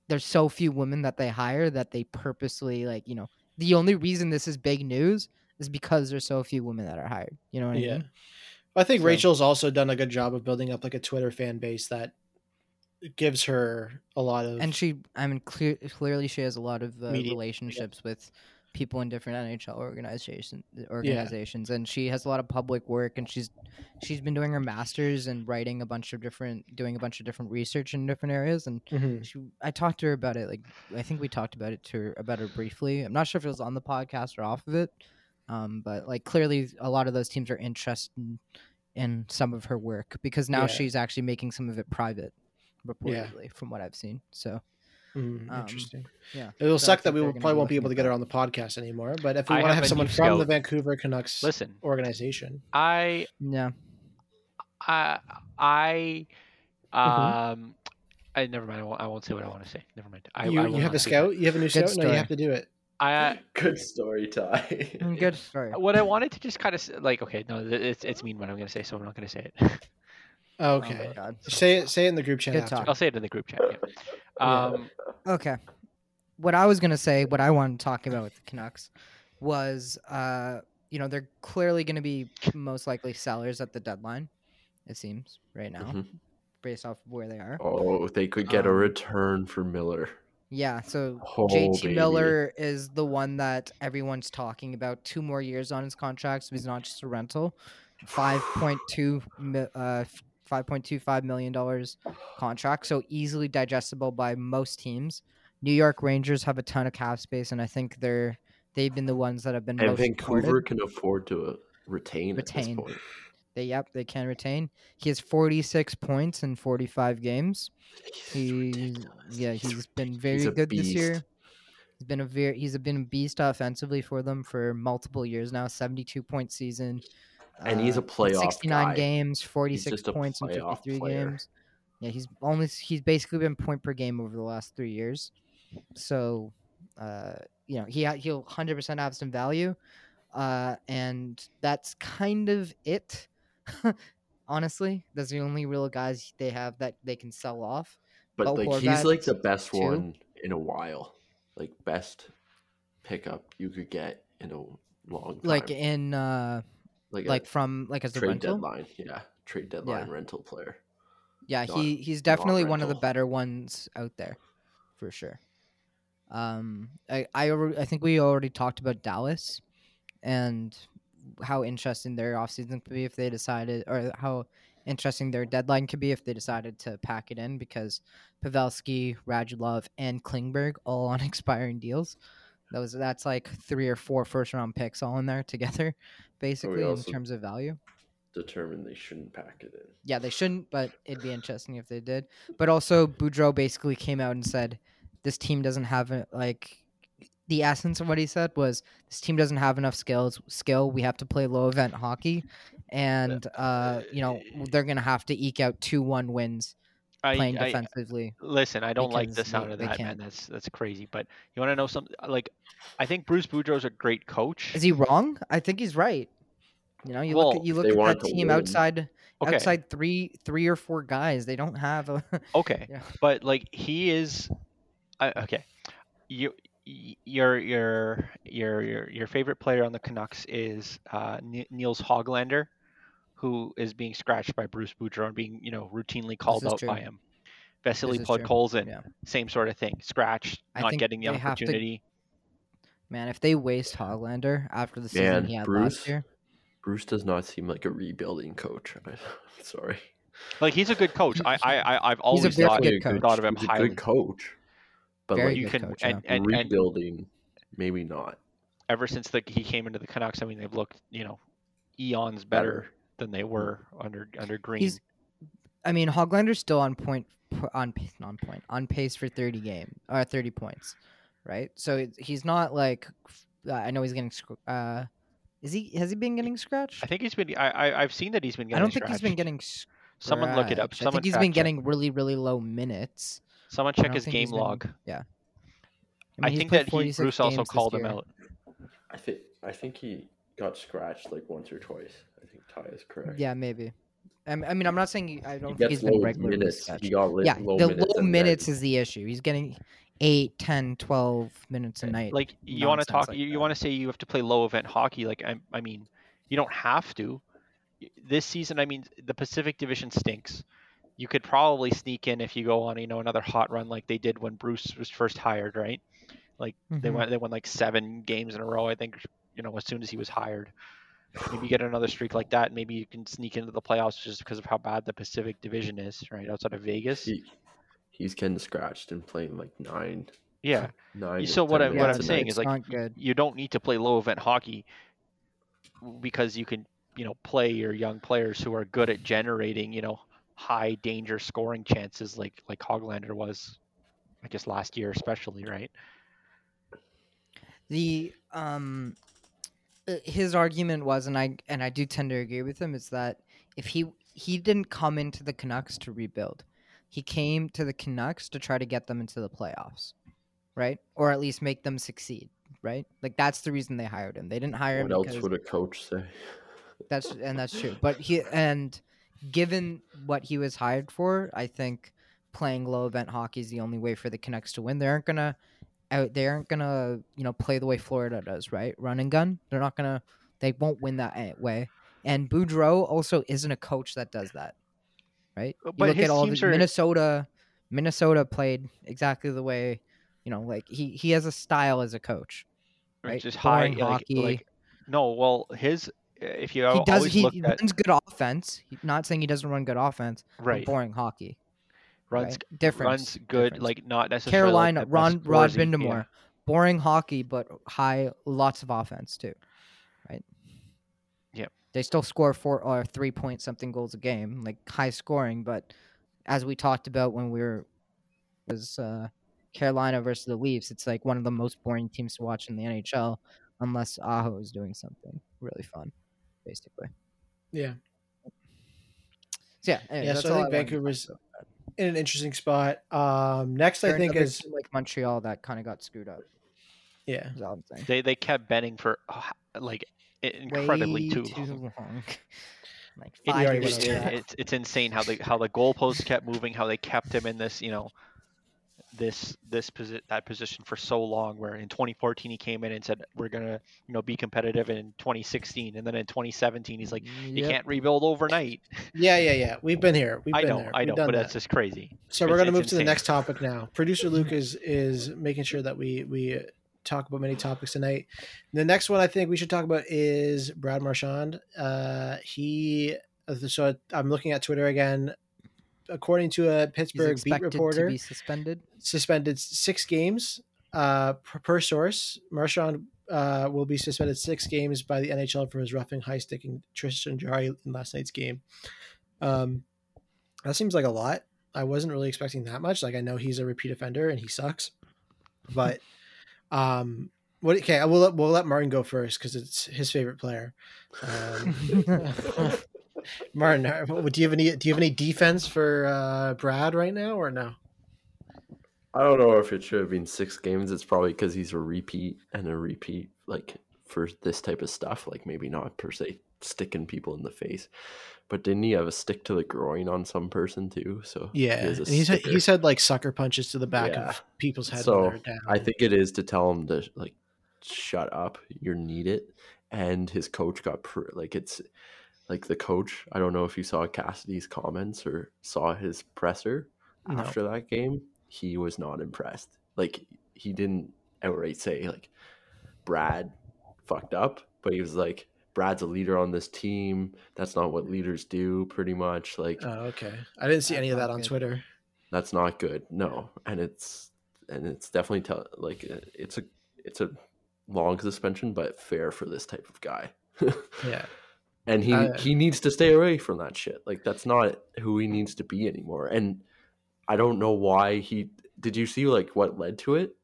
there's so few women that they hire that they purposely like you know the only reason this is big news is because there's so few women that are hired. You know what I mean? Yeah. mean? I think So- Rachel's also done a good job of building up like a Twitter fan base that gives her a lot of and she i mean clear, clearly she has a lot of uh, Media, yeah. relationships with people in different nhl organization organizations and she has a lot of public work and she's she's been doing her masters and writing a bunch of different doing a bunch of different research in different areas and Mhm. she, i talked to her about it like i think we talked about it to her about her briefly i'm not sure if it was on the podcast or off of it um, but like clearly a lot of those teams are interested in, in some of her work because now Yeah. she's actually making some of it private Yeah. reportedly from what i've seen so Hmm, Um, interesting. yeah, It will so suck that we they're will, gonna probably won't be able to get her on the podcast anymore. But if we I want to have have someone from the. Vancouver Canucks Listen, organization, I Yeah. I I Mhm. um I never mind. I won't, I won't say what I want to say. Never mind. I, you, I you have not a say scout. You have a new scout. No, you have to do it. that. I Good story, Ty. Mm, Good story. what I wanted to just kind of like. Okay, no, it's it's mean what I'm gonna say, so I'm not gonna say it. Oh Okay. my god. Say it. Say it in the group chat Good talk. I'll say it in the group chat. Yeah. Yeah. Um, Okay. What I was gonna say, what I wanted to talk about with the Canucks, was, uh, you know, they're clearly gonna be most likely sellers at the deadline. It seems right now, Mhm. based off of where they are. Oh, they could get a Um, return for Miller. Yeah. So Oh, JT baby. Miller is the one that everyone's talking about. Two more years on his contract, so he's not just a rental. Five point two, uh, five point two five million dollars contract, so easily digestible by most teams. New York Rangers have a ton of cap space, and I think they're they've been the ones that have been And Vancouver supported. can afford to uh, retain, Retain. at this point. They yep, they can retain. He has forty six points in forty five games. He's ridiculous. yeah, He's he's been very he's good this year. He's been a very he's been a beast offensively for them for multiple years now. Seventy two point season. And he's a uh, playoff Sixty nine games, forty six points in fifty three games. Yeah, he's only he's basically been point per game over the last three years. So, uh, you know, he he'll hundred percent have some value, uh, and that's kind of it. Honestly, that's the only real guys they have that they can sell off. But like he's like the best too. one in a while. Like best pickup you could get in a long time. Like in uh, like, like from like as a trade rental. deadline. Yeah. Trade deadline rental player. Yeah, not- he he's definitely one of the better ones out there, for sure. Um, I I, I think we already talked about Dallas, and how interesting their offseason could be if they decided, or how interesting their deadline could be if they decided to pack it in because Pavelski, Radulov, and Klingberg all on expiring deals. Those that's like three or four first round picks all in there together, basically in terms of value. Determined they shouldn't pack it in. Yeah, they shouldn't, but it'd be interesting if they did. But also, Boudreau basically came out and said, "This team doesn't have a, like." The essence of what he said was, "This team doesn't have enough skills. Skill. We have to play low event hockey, and uh, you know they're gonna have to eke out two one wins I, playing I- defensively." listen, I don't like the sound they- of that, man. That's that's crazy. But you want to know something? Like, I think Bruce Boudreau's a great coach. Is he wrong? I think he's right. You know, you look at you look at that team win- outside Okay, outside three three or four guys. They don't have a okay, Yeah. but like he is, I okay. You, your your your your your favorite player on the Canucks is uh, Ni- Nils Hoglander, who is being scratched by Bruce Boudreau and being you know routinely called is out by him. Vasily is true. Podkolzin, Yeah. same sort of thing. Scratched, I not getting the they have to- opportunity. man. If they waste Hoglander after the season Man, he had Bruce, last year, Bruce does not seem like a rebuilding coach. I'm sorry. Like he's a good coach. I I I- I've always very thought, good coach. thought of him He's a good coach. But Very like you can coach, and, yeah. and, and rebuilding, maybe not. ever since the, he came into the Canucks, I mean they've looked you know eons better, Better. Than they were under under Green. He's I mean Hoglander's still on point on pa- on point on pace for thirty game or thirty points, right? So he's not like uh, I know he's getting sc- uh is he has he been getting scratched? I think he's been. I, I I've seen that he's been getting. I don't think he's been scratched. getting. Someone look it up. scratched. I think he's been check. getting really really low minutes. Someone I check don't his game he's been- log. Yeah. I, mean, he's think that he, Bruce also called him out. I think I think he got scratched like once or twice. I Ty is correct. Yeah, maybe. I mean, I'm not saying he- I don't think gets he's been low regularly minutes. He got li- yeah, low the minutes low minutes then- is the issue. He's getting 8, 10, 12 minutes a night. Like you want to talk. like you you want to say you have to play low event hockey. Like I I mean, you don't have to. This season, I mean, the Pacific Division stinks. You could probably sneak in if you go on, you know, another hot run like they did when Bruce was first hired, right? Like they Mhm. went, they won like seven games in a row. I think, you know, as soon as he was hired. Maybe get another streak like that. Maybe you can sneak into the playoffs just because of how bad the Pacific Division is, right outside of Vegas. He, he's getting scratched and playing like nine. Yeah. Nine. So what 10 I- what minutes I'm saying is, like, good. you don't need to play low event hockey because you can you know play your young players who are good at generating you know high danger scoring chances like like Hoglander was I guess last year especially, right? The um, Uh, his argument was, and I and I do tend to agree with him, is that if he he didn't come into the Canucks to rebuild, he came to the Canucks to try to get them into the playoffs, right? Or at least make them succeed, right? Like that's the reason they hired him. They didn't hire him What else would a coach say? that's and that's true. But he and given what he was hired for, I think playing low event hockey is the only way for the Canucks to win. They aren't gonna out they aren't gonna, you know, play the way Florida does, right? Run and gun. They're not gonna they won't win that way. And Boudreau also isn't a coach that does that. Right? Uh, You but look his at all the are- Minnesota Minnesota played exactly the way, you know, like he he has a style as a coach. Right? Just high like, hockey. like no, well his if you he does he look at runs good offense. Not saying he doesn't run good offense, right boring hockey. Runs right? Difference. runs good difference. like not necessarily Carolina, the best Ron, Rod scoresy- yeah. Boring hockey, but high, lots of offense too, right? Yeah, They still score four or three point something goals a game, like high scoring. But as we talked about when we were was uh, Carolina versus the Leafs, it's like one of the most boring teams to watch in the NHL, unless Aho is doing something really fun, basically. Yeah. So yeah, anyways, Yeah, so I think wanted to Vancouver's talk about. In an interesting spot. Um, next, I They're think is like Montreal that kind of got screwed up. yeah. Is all I'm saying. They they kept betting for oh, like incredibly Way too too long. long. like It- We five already years. went over it- that. it's it's insane how the how the goalposts kept moving, how they kept him in this, you know, this this posi- that position for so long. Where in 2014 he came in and said we're gonna you know be competitive, in 2016 and then in 2017 he's like you Yep. can't rebuild overnight. Yeah, yeah, yeah. We've been here. We've I been know, there. I We've know, but that. that's just crazy. So we're going to move to the next topic now. Producer Luke is is making sure that we we talk about many topics tonight. The next one I think we should talk about is Brad Marchand. Uh, he so I'm looking at Twitter again. According to a He's Pittsburgh beat reporter, to be suspended. suspended six games uh, per, per source. Marchand uh, will be suspended six games by the NHL for his roughing, high sticking Tristan Jarry in last night's game. Um, that seems like a lot. I wasn't really expecting that much. Like I know he's a repeat offender and he sucks, but um, what? Okay, we'll let, we'll let Martin go first because it's his favorite player. Um, Martin, uh, do you have any do you have any defense for uh, Brad right now or no? I don't know if it should have been six games. It's probably because he's a repeat and a repeat, like for this type of stuff. Like maybe not per se sticking people in the face, but didn't he have a stick to the groin on some person too? So Yeah, a and he's had, he's had like sucker punches to the back Yeah. of people's heads So. I think it is to tell him to like shut up. You need it. And his coach got pr- like it's like the coach. I don't know if you saw Cassidy's comments or saw his presser No. after that game. He was not impressed. Like he didn't outright say like Brad fucked up, but he was like Brad's a leader on this team. That's not what leaders do. Pretty much like Oh, okay. I didn't see any of that on good. Twitter. that's not good no and it's and it's definitely tell like uh, it's a it's a long suspension but fair for this type of guy Yeah. And he Uh, he needs to stay away from that shit. Like that's not who he needs to be anymore. And i don't know why he did you see like what led to it?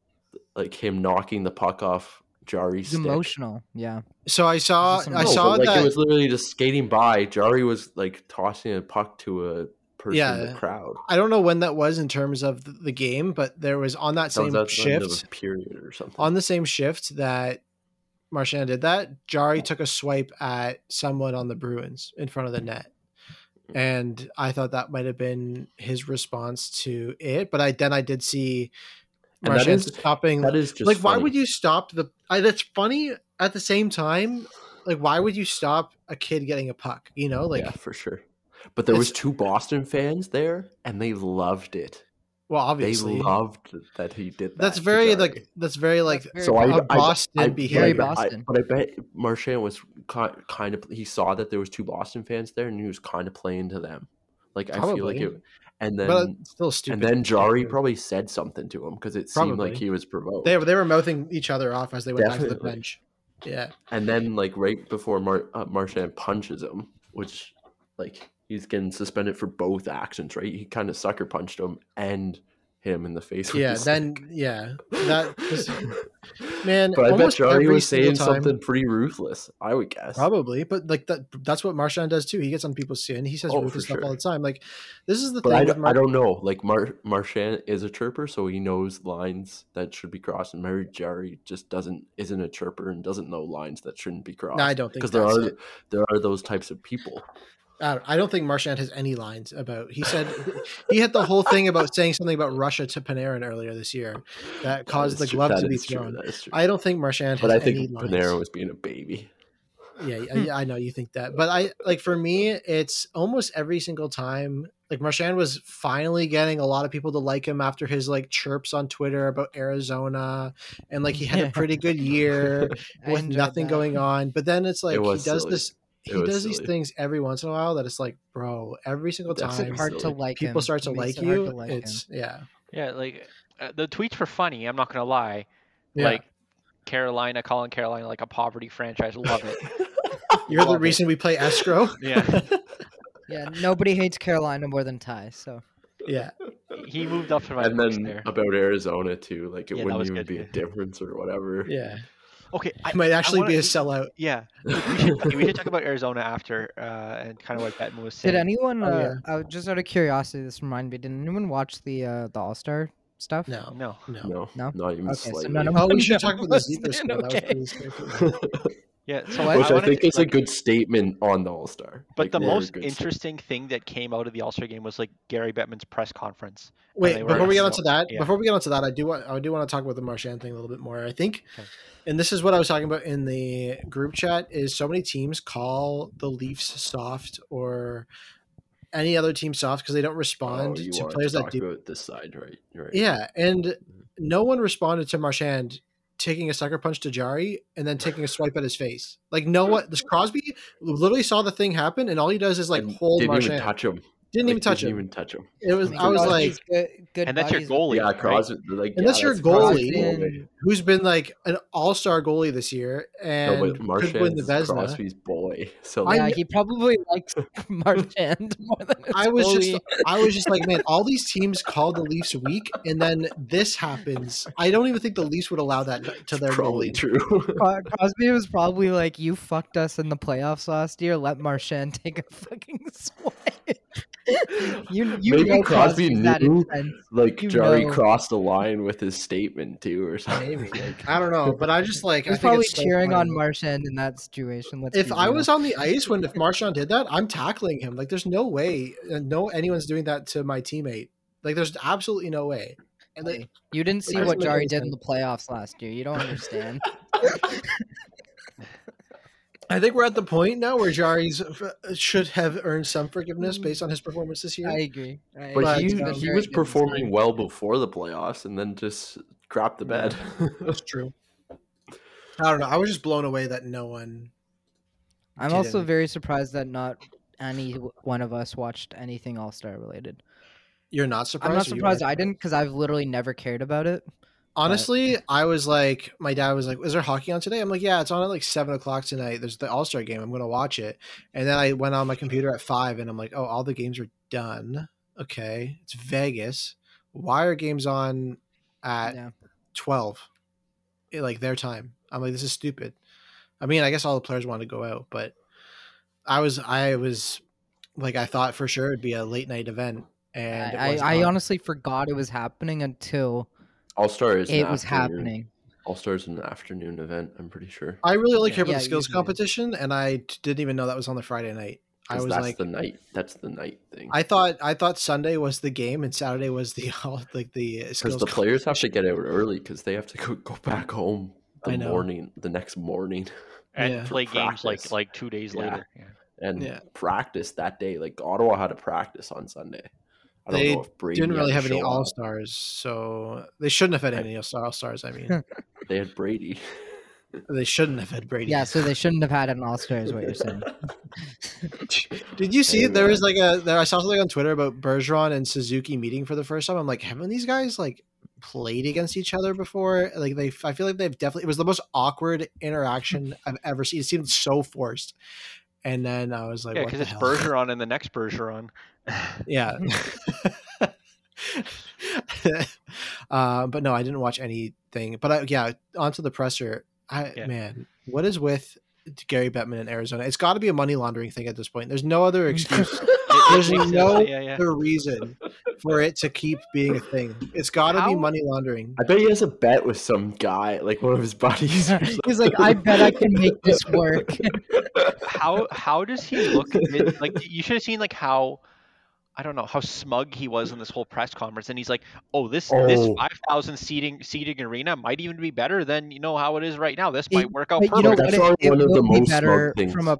Like him knocking the puck off Jarry's He's stick? emotional. Yeah. So I saw I No, No, saw but, like that it was literally just skating by. Jarry was like tossing a puck to a person in the crowd. I don't know when that was in terms of the, the game, but there was on that That same at the end of a shift period or something. on the same shift that Marchand did that, Jarry took a swipe at someone on the Bruins in front of the net. And I thought that might have been his response to it. But I then I did see And Marchand stopping that is just like why would you stop the I, that's funny at the same time like why would you stop a kid getting a puck you know like yeah, for sure. But there was two Boston fans there, and they loved it. Well obviously, They loved that he did that. that's very like that's very like That's very So I, a I, Boston I, behavior. Very but I- Boston. but I bet Marchand was ki- kind of he saw that there was two Boston fans there, and he was kind of playing to them. Like I feel like it, and then but still stupid and then Jarry probably said something to him because it seemed like he was provoked. they, they were mouthing each other off as they went back to the bench yeah And then, like right before Mar- uh, Marchand punches him, which like he's getting suspended for both actions, right? He kind of sucker punched him and him in the face. Yeah, then stick. yeah, that was, man. But I bet every was saying time- something pretty ruthless. I would guess. Probably, but like that that's what Marchand does too. He gets on people's skin. He says Oh, ruthless for stuff all the time. Like this is the But thing I, don't- Mar- I don't know. Like Mar- Marchand is a chirper, so he knows lines that should be crossed. And Mary Jerry just doesn't isn't a chirper and doesn't know lines that shouldn't be crossed. No, I don't think because there are it. there are those types of people. I don't, I don't think Marchand has any lines about. He said he had the whole thing about saying something about Russia to Panarin earlier this year that caused That the is true- glove to be thrown. true. I don't think Marchand has but I any think lines. Panarin was being a baby. Yeah, hmm. yeah, I know you think that, but I like for me, it's almost every single time. Like Marchand was finally getting a lot of people to like him after his like chirps on Twitter about Arizona, and like he had a pretty good year with nothing that. going on. But then it's like he does silly. this. It He was does these silly. things every once in a while that it's like, bro, every single That's time it hard to like people him. start to like it you. to like him. it's yeah, Yeah, like uh, the tweets were funny. I'm not gonna lie. yeah. Like Carolina calling Carolina like a poverty franchise. Love it. You're the love it. reason we play escrow. Yeah. Yeah, nobody hates Carolina more than Ty. So yeah, He moved up to my and then there. about Arizona too. Like it Yeah, wouldn't even good, be yeah. a difference or whatever. yeah. Okay, I, It might actually wanna- be a sellout. Yeah, we should, okay, we should talk about Arizona after, uh, and kind of what Bettman was saying. did anyone? Oh, Uh, yeah. uh, just out of curiosity, this reminded me. Did anyone watch the uh, the All Star stuff? No, No. no. No, No? not even Okay, so slightly. none of Oh, we them should talk about the know. zebra score. That was Okay. Pretty scary. Yeah, so What? Which I, wanted think to- is a good statement on the All Star. But the most interesting thing that came out of the All Star game was like Gary Bettman's press conference. Wait, before we get so- onto that, yeah. before we get onto that, I do want I do want to talk about the Marchand thing a little bit more. I think, Okay. and this is what I was talking about in the group chat: is so many teams call the Leafs soft or any other team soft because they don't respond oh, you to players to that talk do. about this side, right? Right. Yeah, and mm-hmm. no one responded to Marchand taking a sucker punch to Jarry and then taking a swipe at his face. Like no one, this Crosby literally saw the thing happen, and all he does is like And hold didn't Marchand. even touch him. Didn't even Like, touch didn't him. Even touch him. It was. I was like, good, good And that's your goalie. Yeah, right? Crosby. Like, And yeah, that's your Crosby goalie. and- who's been like an all-star goalie this year and No, but could win the Marchand's Vezina. Crosby's boy. So I Yeah, he probably likes Marchand more than his I was goalie. just I was just like, man, all these teams call the Leafs weak, and then this happens. I don't even think the Leafs would allow that to their probably goalie. true. Cro- Crosby was probably like, "You fucked us in the playoffs last year. Let Marchand take a fucking swipe." you, you Maybe know Crosby Crosby's knew, like You Jarry know. crossed the line with his statement too, or something. Maybe I don't know, but I just like He I was think probably it's so cheering on funny. Marchand in that situation. Let's If I real. was on the ice when if Marchand did that, I'm tackling him. Like, there's no way, uh, no anyone's doing that to my teammate. Like, there's absolutely no way. And they, you didn't see what Jarry did in the playoffs last year. You don't understand. I think we're at the point now where Jarry's uh, should have earned some forgiveness based on his performance this year. I agree. I But agree. he, He's he was performing year. well before the playoffs, and then just crapped the bed. That's true. I don't know. I was just blown away that no one. I'm also didn't. very surprised that not any one of us watched anything All Star related. You're not surprised. I'm not surprised? I didn't because I've literally never cared about it. Honestly, I was like, my dad was like, "Is there hockey on today?" I'm like, "Yeah, it's on at like seven o'clock tonight. There's the All Star game. I'm gonna watch it." And then I went on my computer at five, and I'm like, "Oh, all the games are done. Okay, it's Vegas. Why are games on at Yeah. 12 Eh, like their time i'm like this is stupid i mean i guess all the players wanted to go out but i was i was like i thought for sure it'd be a late night event and I, I honestly forgot it was happening until All Star is it was afternoon- happening. All Stars is an afternoon event. I'm pretty sure. i really like Yeah. care about Yeah, the skills competition and I didn't even know that was on the friday night i 'Cause was that's like the night. That's the night thing. i thought i thought sunday was the game and saturday was the like the uh, Because the players have to get out early because they have to go, go back home the I know. morning, the next morning, and Yeah. play For games like like two days Yeah. later. Yeah. and Yeah. practice that day. Like Ottawa had a practice on Sunday. I don't They know if Brady didn't really have any all stars so they shouldn't have had any all stars i mean They had Brady. they shouldn't have had brady Yeah, so they shouldn't have had an All Star, is what you're saying. Did you see Hey, there was like a there I saw something on Twitter about Bergeron and Suzuki meeting for the first time. I'm like, haven't these guys like played against each other before? Like they I feel like they've definitely it was the most awkward interaction I've ever seen. It seemed so forced. And then I was like, Yeah, because it's hell? Bergeron and the next Bergeron. Yeah. uh, but no, I didn't watch anything. But I, yeah, onto the presser. I Yeah. man, what is with Gary Bettman in Arizona? It's got to be a money laundering thing at this point. There's no other excuse. There's no yeah, yeah. other reason for it to keep being a thing. It's got to be money laundering. I bet he has a bet with some guy, like one of his buddies. He's like, I bet I can make this work. how how does he look like you should have seen like how I don't know how smug he was in this whole press conference and he's like oh this this Oh. 5000 seating seating arena might even be better than you know how it is right now this It- might work out But you know what? That's It, probably it one of the will be most smug better things. from a.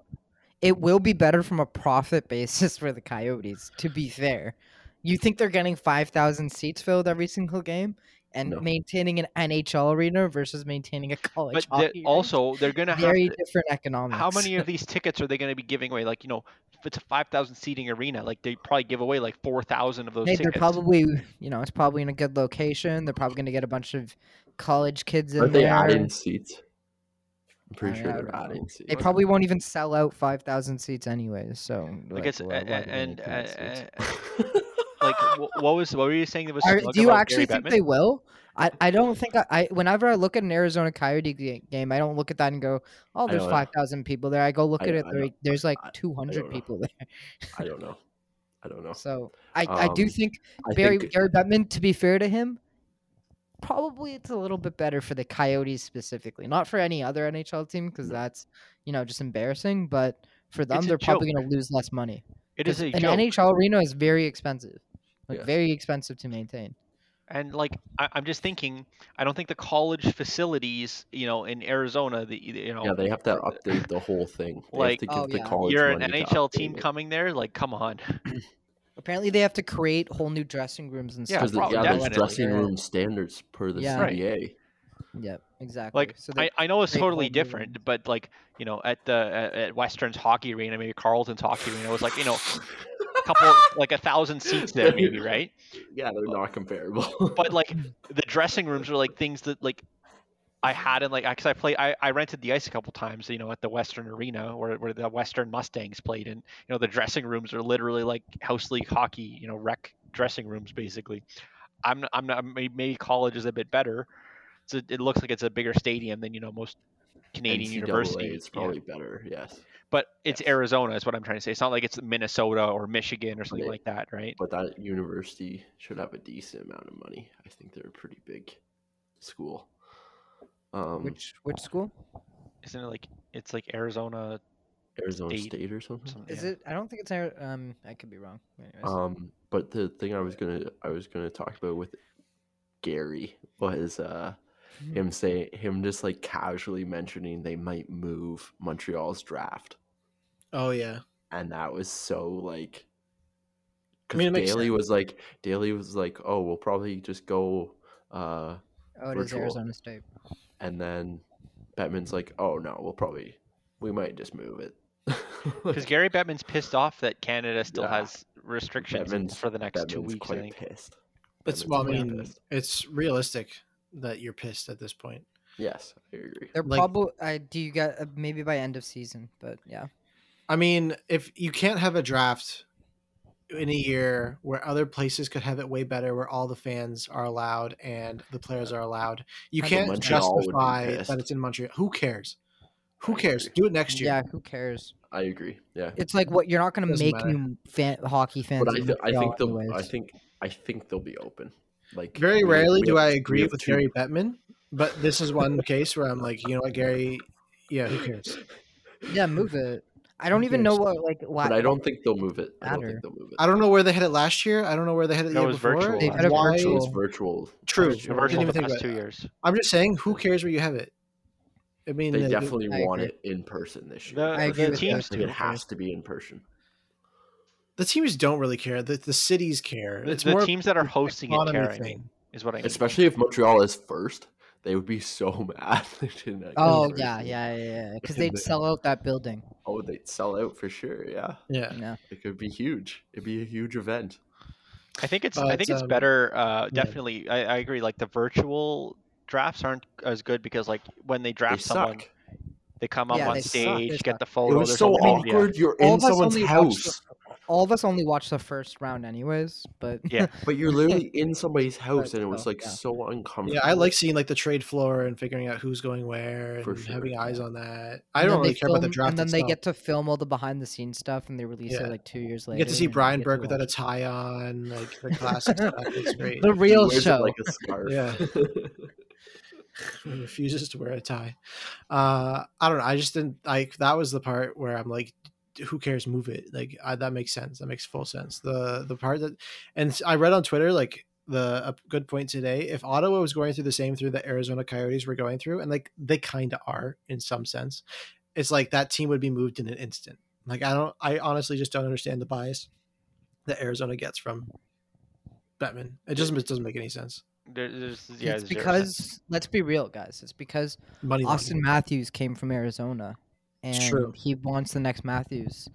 It will be better from a profit basis for the Coyotes. To be fair, you think they're getting five thousand seats filled every single game, and No. maintaining an NHL arena versus maintaining a college but hockey the- rink, also they're gonna have very different economics. how many of these tickets are they going to be giving away like you know if it's a 5000 seating arena like they probably give away like 4000 of those Hey, they're probably, you know, it's probably in a good location. They're probably going to get a bunch of college kids in Aren't they adding seats? I'm pretty I- sure they're don't know. adding seats. They probably won't even sell out five thousand seats anyways. So like it's why- a- why a- and need too many seats? like wh- what was what were you saying that was Are, do you actually Gary think Bettman? they will? I, I don't think I, I whenever I look at an Arizona Coyote ga- game, I don't look at that and go, oh, there's five thousand people there. I go look I- at it, there, there's like I- I two hundred people there. I don't know. I don't know. So I, I do Um, think I Barry think Gary Bettman, to be fair to him, probably it's a little bit better for the Coyotes specifically, not for any other NHL team because that's you know just embarrassing. But for them, they're probably going to lose less money. it is 'Cause a an joke. NHL arena is very expensive, like Yes. very expensive to maintain. And like I, I'm just thinking, I don't think the college facilities, you know, in Arizona, the you know, yeah, they have to update the whole thing. They Like- have to give Oh, the yeah. college you're an NHL team it. coming there, like come on. Apparently, they have to create whole new dressing rooms and Yeah, stuff. Because prob- yeah, there's dressing room standards per the Yeah. Right. CBA. Yep, exactly. Like so I, I know it's totally different, rooms. but like you know, at the at, at Western's hockey arena, maybe Carleton's hockey arena it was like you know, a couple like a thousand seats there, maybe right? Yeah, they're not comparable. But like the dressing rooms are like things that like I had in like because I played I, I rented the ice a couple times you know at the Western Arena where where the Western Mustangs played and you know the dressing rooms are literally like house league hockey you know rec dressing rooms basically. I'm I'm not maybe college is a bit better. So it looks like it's a bigger stadium than you know most Canadian NCAA, universities. It's probably better. Yes, But it's yes. Arizona is what I'm trying to say. It's not like it's Minnesota or Michigan or something it- like that, right? but that university should have a decent amount of money. I think they're a pretty big school. Um, which which school Isn't it like it's like Arizona? Arizona State State or something. something, is yeah. it? I don't think it's. Ari- Um, I could be wrong. Anyways. Um, but the thing I was gonna I was gonna talk about with Gary was uh. Him say him just like casually mentioning they might move Montreal's draft, Oh yeah, and that was so like. Because mean, Daly sense. was like Daly was like, oh, we'll probably just go, uh, oh, it is virtual. Arizona State. and then Bettman's like, oh no, we'll probably we might just move it. Because Gary Bettman's pissed off that Canada still Yeah. has restrictions Bettman's- for the next two Bettman's weeks. I think. pissed. it's well, I mean, pissed. it's realistic that you're pissed at this point. yes, I agree. They're Like- probably. I do you get uh, maybe by end of season, but yeah. I mean, if you can't have a draft in a year where other places could have it way better, where all the fans are allowed and the players are allowed, you I can't think Montreal would be justify pissed. that it's in Montreal. Who cares? Who I cares? Do it next year. Yeah, who cares? I agree. Yeah, It's like what you're not going to make matter. new fan, hockey fans. but I, th- I think they'll I think I think they'll be open. Like Very we- rarely we do have- I agree with two- Gary Bettman, but this is one case where I'm like, you know what, Gary? Yeah, who cares? Yeah, move it. I don't even know what like why. But I don't think they'll move it. I don't think they'll move it. I don't know where they had it last year. I don't know where they had it the No, it year was before. virtual They've had a Why- virtual- It's virtual. True. last The year. I didn't virtual even the think past about two it. years. I'm just saying, who cares where you have it? I mean, They the- definitely I want it in person this year. The, I the agree with teams, that. It has to be in person. The teams don't really care. The, the cities care. the, It's the more teams that are hosting it economy care. I thing. mean, is what I mean. Especially if Montreal is first, they would be so mad. they didn't get Oh yeah, yeah, yeah, yeah. Because they'd sell out that building. Oh, they'd sell out for sure. Yeah, Yeah. Yeah. it could be huge. It'd be a huge event. I think it's I think it's um, better. Uh, yeah. definitely, I, I agree. Like the virtual drafts aren't as good because like when they They draft someone, suck. they come up Yeah, on they suck. stage, They get suck. the It photo. was so no- yeah. awkward. You're All in someone's only watched house. All of us only watched the first round, anyways. But Yeah. But you're literally in somebody's house, and it was like yeah. so uncomfortable. Yeah, I like seeing like the trade floor and figuring out who's going where and sure. having eyes on that. I and don't really care about the draft And then they itself. get to film all the behind the scenes stuff, and they release Yeah. it like two years later. You later. get to see Brian Burke without a tie on, like the classic stuff. It's great. the He real wears it show. like a scarf. Yeah. Refuses to wear a tie. Uh, I don't know. I just didn't like that was the part where I'm like, who cares? Move it. Like I, that makes sense. That makes full sense. The the part that, and I read on Twitter like the a good point today. If Ottawa was going through the same through the Arizona Coyotes were going through, and like they kind of are in some sense, it's like that team would be moved in an instant. Like I don't. I honestly just don't understand the bias that Arizona gets from Bettman. It just it doesn't make any sense. There, there's yeah. it's because let's be real, guys. It's because Money. Austin Matthews came from Arizona, and he wants the next Matthews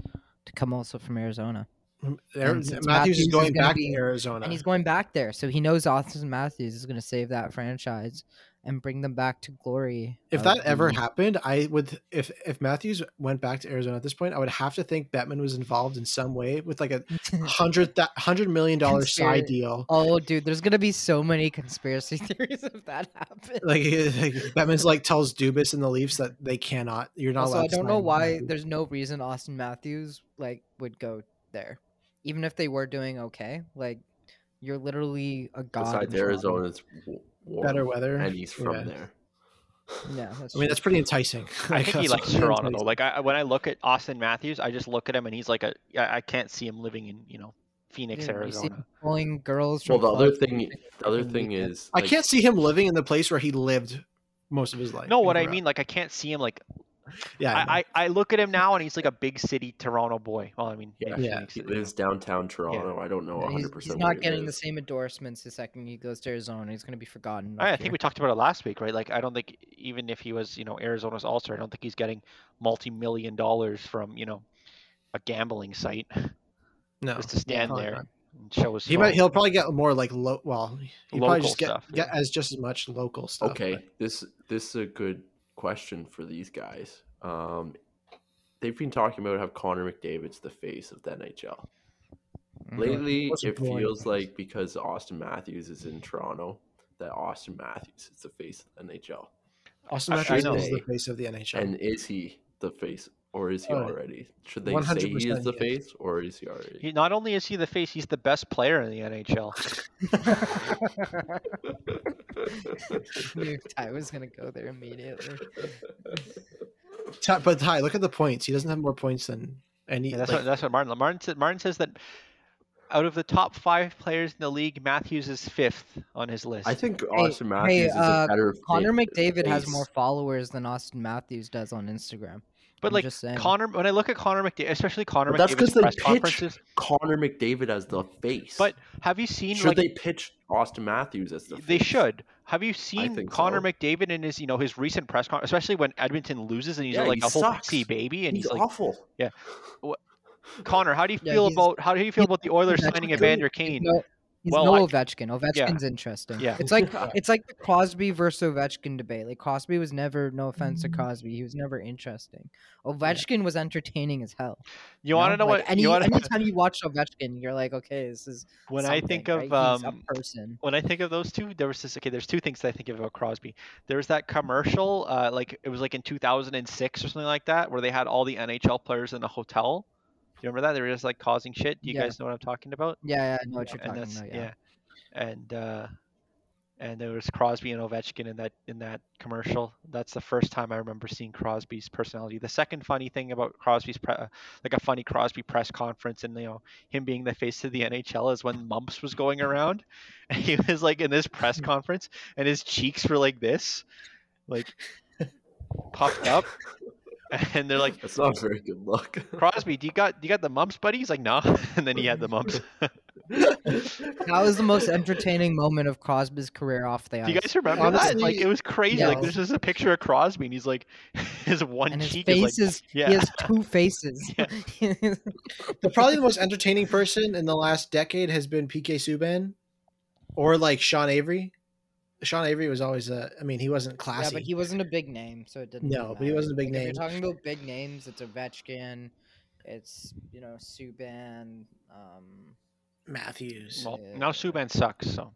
to come also from Arizona. Mm, there, Matthews, Matthews is is going gonna back be- to Arizona. And he's going back there, so he knows Austin Matthews is going to save that franchise and bring them back to glory. if that ever happened, I would. If if Matthews went back to Arizona at this point, I would have to think Bettman was involved in some way with like a hundred th- hundred million dollar side deal. oh, dude, there's going to be so many conspiracy theories if that happens. Like, like Bettman's like tells Dubas and the Leafs that they cannot. You're not also, allowed. I don't know why there's no reason Austin Matthews like would go there, even if they were doing okay. Like, you're literally a god. Besides in Toronto. Arizona's w- warm, better weather. and he's from Yeah. there. Yeah, that's I mean, that's pretty enticing. I Like, think he that's likes pretty Toronto though. Like I, when I look at Austin Matthews, I just look at him and he's like a. I, I can't see him living in you know Phoenix, Yeah, you see Arizona. him pulling girls. Well, the other thing, the other thing weekend. is, I can't see him living in the place where he lived most of his life. No, what I mean, like I can't see him like. Yeah, I, I, I look at him now and he's like a big city Toronto boy. Well, I mean, Yeah, maybe Yeah. He City, lives downtown Toronto. I don't know Yeah, 100. he's, percent he's not getting the same endorsements the second he goes to Arizona. He's going to be forgotten. I, I think we talked about it last week, right? Like, I don't think even if he was, you know, Arizona's All Star, I don't think he's getting multi-million dollars from, you know, a gambling site no, just to stand probably there not. and show his. He might. He'll probably get more like low. Well, he probably just get, stuff, get as just as much local stuff. Okay, but- this this is a good question for these guys. Um, they've been talking about how Connor McDavid's the face of the NHL. Mhm. Lately, What's the it point? feels like because Austin Matthews is in Toronto, that Austin Matthews is the face of the NHL. Austin I- I Matthews is the face of the NHL. And is he the face, or is he already? Should they say he is the yes. face, or is he already? He, not only is he the face, he's the best player in the NHL. Knew Ty was going to go there immediately. Ty- but Ty, look at the points. He doesn't have more points than any. Yeah, that's like, what that's what Martin Martin said. Martin says that out of the top five players in the league, Matthews is fifth on his list. I think Austin hey, Matthews is uh, a better. Connor fit McDavid has more followers than Austin Matthews does on Instagram. But I'm like just saying. Connor, when I look at Connor McDavid, especially Connor But that's McDavid's because they press pitch conferences. Connor McDavid as the face. But have you seen should like they pitch Austin Matthews as the they face? should? Have you seen Connor so. McDavid in his you know his recent press conference, especially when Edmonton loses and he's Yeah, like he a whole sucks. baby and He's, he's, like awful. Yeah. Connor. How do you feel he's- about how do you feel about the Oilers signing Ovechkin. Evander He's Kane? no, he's Well, no I- Ovechkin. Ovechkin's interesting. Yeah. It's like it's like the Crosby versus Ovechkin debate. Like Crosby was never, no offense to Crosby, he was never interesting. Ovechkin was entertaining as hell. You want to know Like, what? Any you wanna, anytime you watch Ovechkin, you're like, okay, this is when I think of right? He's um, a person. when I think of those two, there was this. Okay, there's two things that I think of about Crosby. There's that commercial, uh, like it was like in 2006 or something like that, where they had all the NHL players in a hotel. You remember that? They were just like causing shit. Do you Yeah. guys know what I'm talking about? Yeah, yeah, I know what you're and talking about. Yeah. and uh, and there was Crosby and Ovechkin in that in that commercial. That's the first time I remember seeing Crosby's personality. The second funny thing about Crosby's pre- uh, like a funny Crosby press conference and you know him being the face of the NHL is when Mumps was going around, and he was like in this press conference and his cheeks were like this, like puffed up, and they're like. That's not very good luck." Crosby, do you got do you got the mumps, buddy? He's like, no, and then he had the mumps. That was the most entertaining moment of Crosby's career off the ice. Do you guys remember that? Like it was crazy. Like yes. there's just a picture of Crosby, and he's like, his one and his cheek face is is, yeah. he has two faces. the probably the most entertaining person in the last decade has been PK Subban, or like Sean Avery. Sean Avery was always a. I mean, he wasn't classy. yeah, but he wasn't a big name, so it didn't. No, really but he wasn't a big Like, name. If you're talking about big names, it's Ovechkin, it's you know Subban. Um, Matthews. Well, Yeah. now Subban sucks. So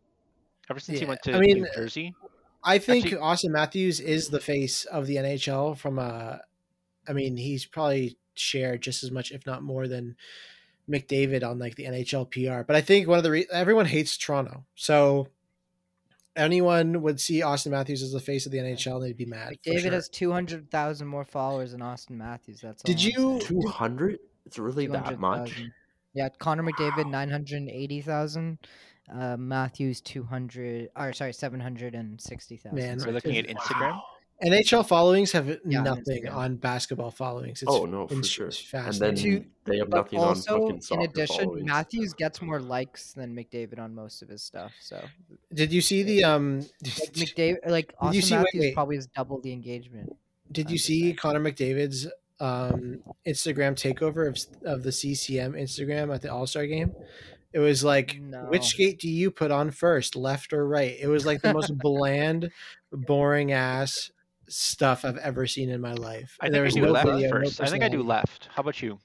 ever since he went to I mean, New Jersey, I think Actually- Austin Matthews is the face of the NHL from a I mean, he's probably shared just as much, if not more, than McDavid on like the NHL PR. But I think one of the re- everyone hates Toronto, so anyone would see Austin Matthews as the face of the NHL, they'd be mad. for David sure. has two hundred thousand more followers than Austin Matthews. That's Did I'm you- Two hundred? It's really that much. 200,000. Yeah, Connor McDavid nine hundred eighty thousand. Uh, Matthews two hundred, or sorry, seven hundred and sixty thousand. Man, we're looking at Instagram. NHL followings have Yeah, nothing Instagram. on basketball followings. It's, Oh no, for sure. And then fascinating. they have But nothing also, on fucking soccer in addition, followings. Matthews gets more likes than McDavid on most of his stuff. So Did you see the um? like McDavid, like Did you Austin see- Matthews wait. probably has double the engagement. Did you see saying. Connor McDavid's um, Instagram takeover of, of the CCM Instagram at the All Star game? It was like, No. which skate do you put on first, left or right? It was like the most bland, boring ass stuff I've ever seen in my life. I And think I do no left video, no. I think I do left. How about you?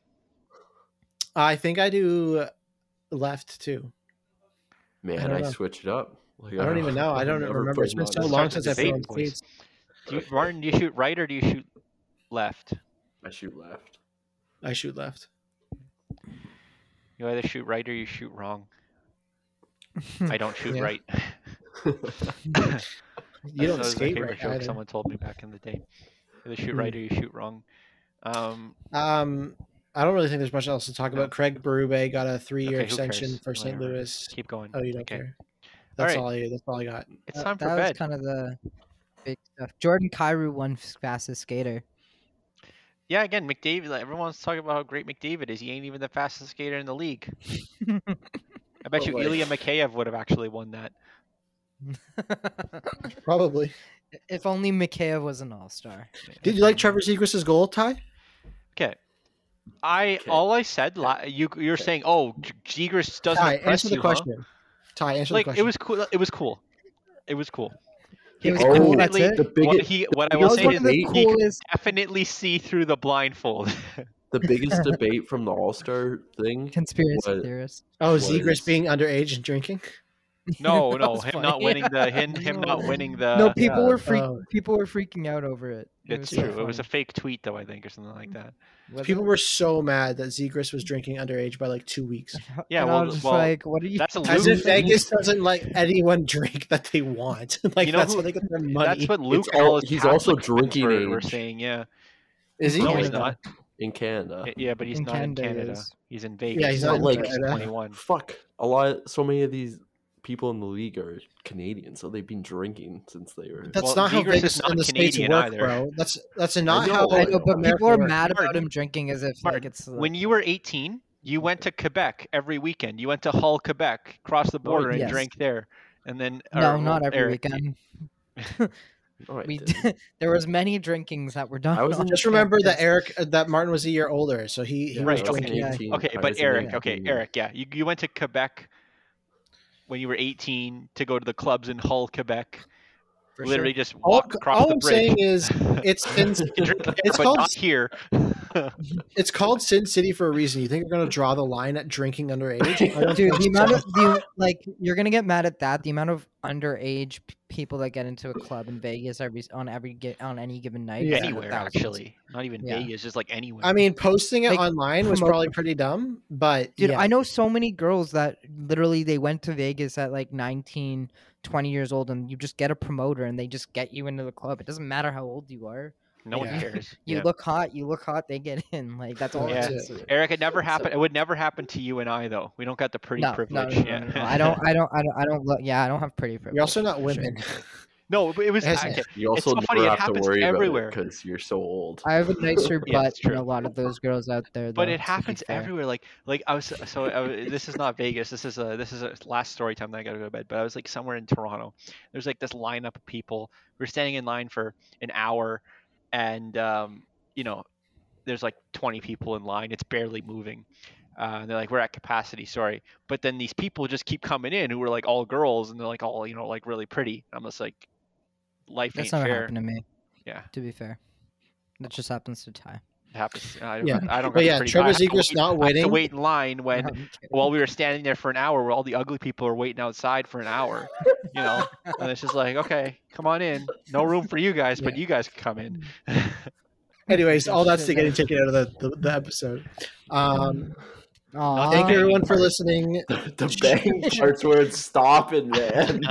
I think I do left too. Man, don't I, switch it up. Like, I don't even know. I don't remember. It's been so long since I've played debate, boys. Do you, Martin, do you shoot right or do you shoot left? I shoot left. I shoot left. You either shoot right or you shoot wrong. I don't shoot right. You don't that was my skate favorite right joke either. someone told me back in the day. Either shoot right or you shoot wrong. Um, Um, I don't really think there's much else to talk No. about. Craig Berube got a three-year Okay, extension cares? for St. Whatever. Louis. keep going. Oh, you don't Okay. care. That's right. all I. That's all I got. It's That- time for that bed. was kind of the big stuff. Jordan Kyrou won fastest skater. Yeah, again, McDavid. Like, everyone's talking about how great McDavid is. He ain't even the fastest skater in the league. I bet Oh, you wait. Ilya Mikheyev would have actually won that. Probably. if only Mikheyev was an all star. Did you like Trevor Zegras' goal, Ty? Okay. I Okay. all I said. la- You you're saying, oh, J- Zegras doesn't Ty, answer the you, huh? question. Ty, answer Like the question. it was cool. It was cool. It was cool. He was Oh, cool. That's Definitely- it. The what biggest, he what I will was say is the he could coolest. definitely see through the blindfold. the biggest debate from the All Star thing. Conspiracy What- theorist. oh, was- Zegras being underage and drinking. No, no, was him not winning the him, him not winning the. no, people yeah. were freak. Oh. people were freaking out over it. It It's was so true. It was a fake tweet though, I think, or something like mm. that. Was People it? were so mad that Zegras was drinking underage by like two weeks. Yeah, And well, I was just well, like, what are you? That's As if Vegas doesn't let anyone drink that they want. like You know that's who- how they get their money. That's what Luke all- all he's also Catholic friends drinking were, were age. saying. Yeah, Is he? no, he's not. in Canada. Yeah, but he's In not in Canada, he Canada. is. He's in Vegas. he's He's not not like Canada. 21. Fuck, a lot. So many of these people in the league are Canadian, so they've been drinking since they were. That's Well, not how Zegras Vegas not and the states work, either. bro. That's that's not know, how. I know, but people are works. mad about him drinking as if Martin, like it's When you were 18, you went to Quebec every weekend. You went to Hull, Quebec, crossed the border, and yes. drank there. And then no, or, not every Eric, weekend. No, We didn't. there was many drinkings that were done. I was on in- Just remember that. Eric, uh, that Martin was a year older, so he, he Yeah, Right, was I was drinking. Yeah. Okay, but Eric, okay, Eric, yeah, you you went to Quebec when you were 18 to go to the clubs in Hull, Quebec. For Literally sure. just All, across all the I'm bridge. saying is, it's been You can drink there, it's but called not here. it's called Sin City for a reason. You think you're gonna draw the line at drinking underage? Dude, the amount of the like you're gonna get mad at that. The amount of underage people that get into a club in Vegas every on every get on any given night. Yeah. is in the anywhere, actually. Not even Yeah. Vegas, just like anywhere. I mean, posting it Like, online was probably pretty dumb, but Dude, yeah. I know so many girls that literally they went to Vegas at like 19, 20 years old, and you just get a promoter and they just get you into the club. It doesn't matter how old you are. no one yeah. cares. You Yeah. look hot, you look hot, they get in. Like that's all. Yeah. it is. Eric, it never happened. It would never happen to you and I, though. We don't got the pretty No, no, privilege. no, no, yeah. no, no. I don't, I don't, I don't, I don't look. Yeah, I don't have pretty privilege. you're also not women. sure. women. No, but it was. It okay, You It's also so never funny, it have to happens worry everywhere. about because you're so old. I have a nicer Yeah, butt it's than a lot of those girls out there. but it happens everywhere. Like, like I was. So I, was- this is not Vegas. This is a. This is a last story time that I gotta go to bed. But I was like somewhere in Toronto. There's like this lineup of people. We're standing in line for an hour, and um, you know, there's like 20 people in line. It's barely moving. Uh, and they're like, we're at capacity, sorry. But then these people just keep coming in who are like all girls, and they're like all you know like really pretty. I'm just like, life That's ain't never fair. happened to me. Yeah. To be fair, that just happens to Ty. It happens. I, Yeah. I don't. But yeah, pretty- Trevor I have to not I have to wait in line when I'm while we were standing there for an hour, where all the ugly people are waiting outside for an hour. You know, and it's just like, okay, come on in. No room for you guys, but you guys can come in. Anyways, all that's to Shit, getting taken out of the, the, the episode. Um, Aw. thank you everyone for listening. the bang parts where it's stopping, man.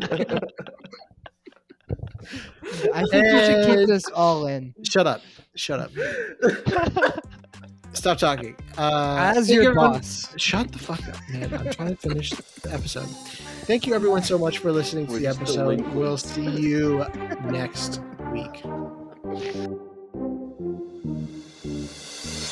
I think we should keep this all in. Shut up. Shut up. Stop talking. Uh, As your you, everyone- boss. Shut the fuck up, man. I'm trying to finish the episode. Thank you, everyone, so much for listening to We're the episode. We'll see you next week.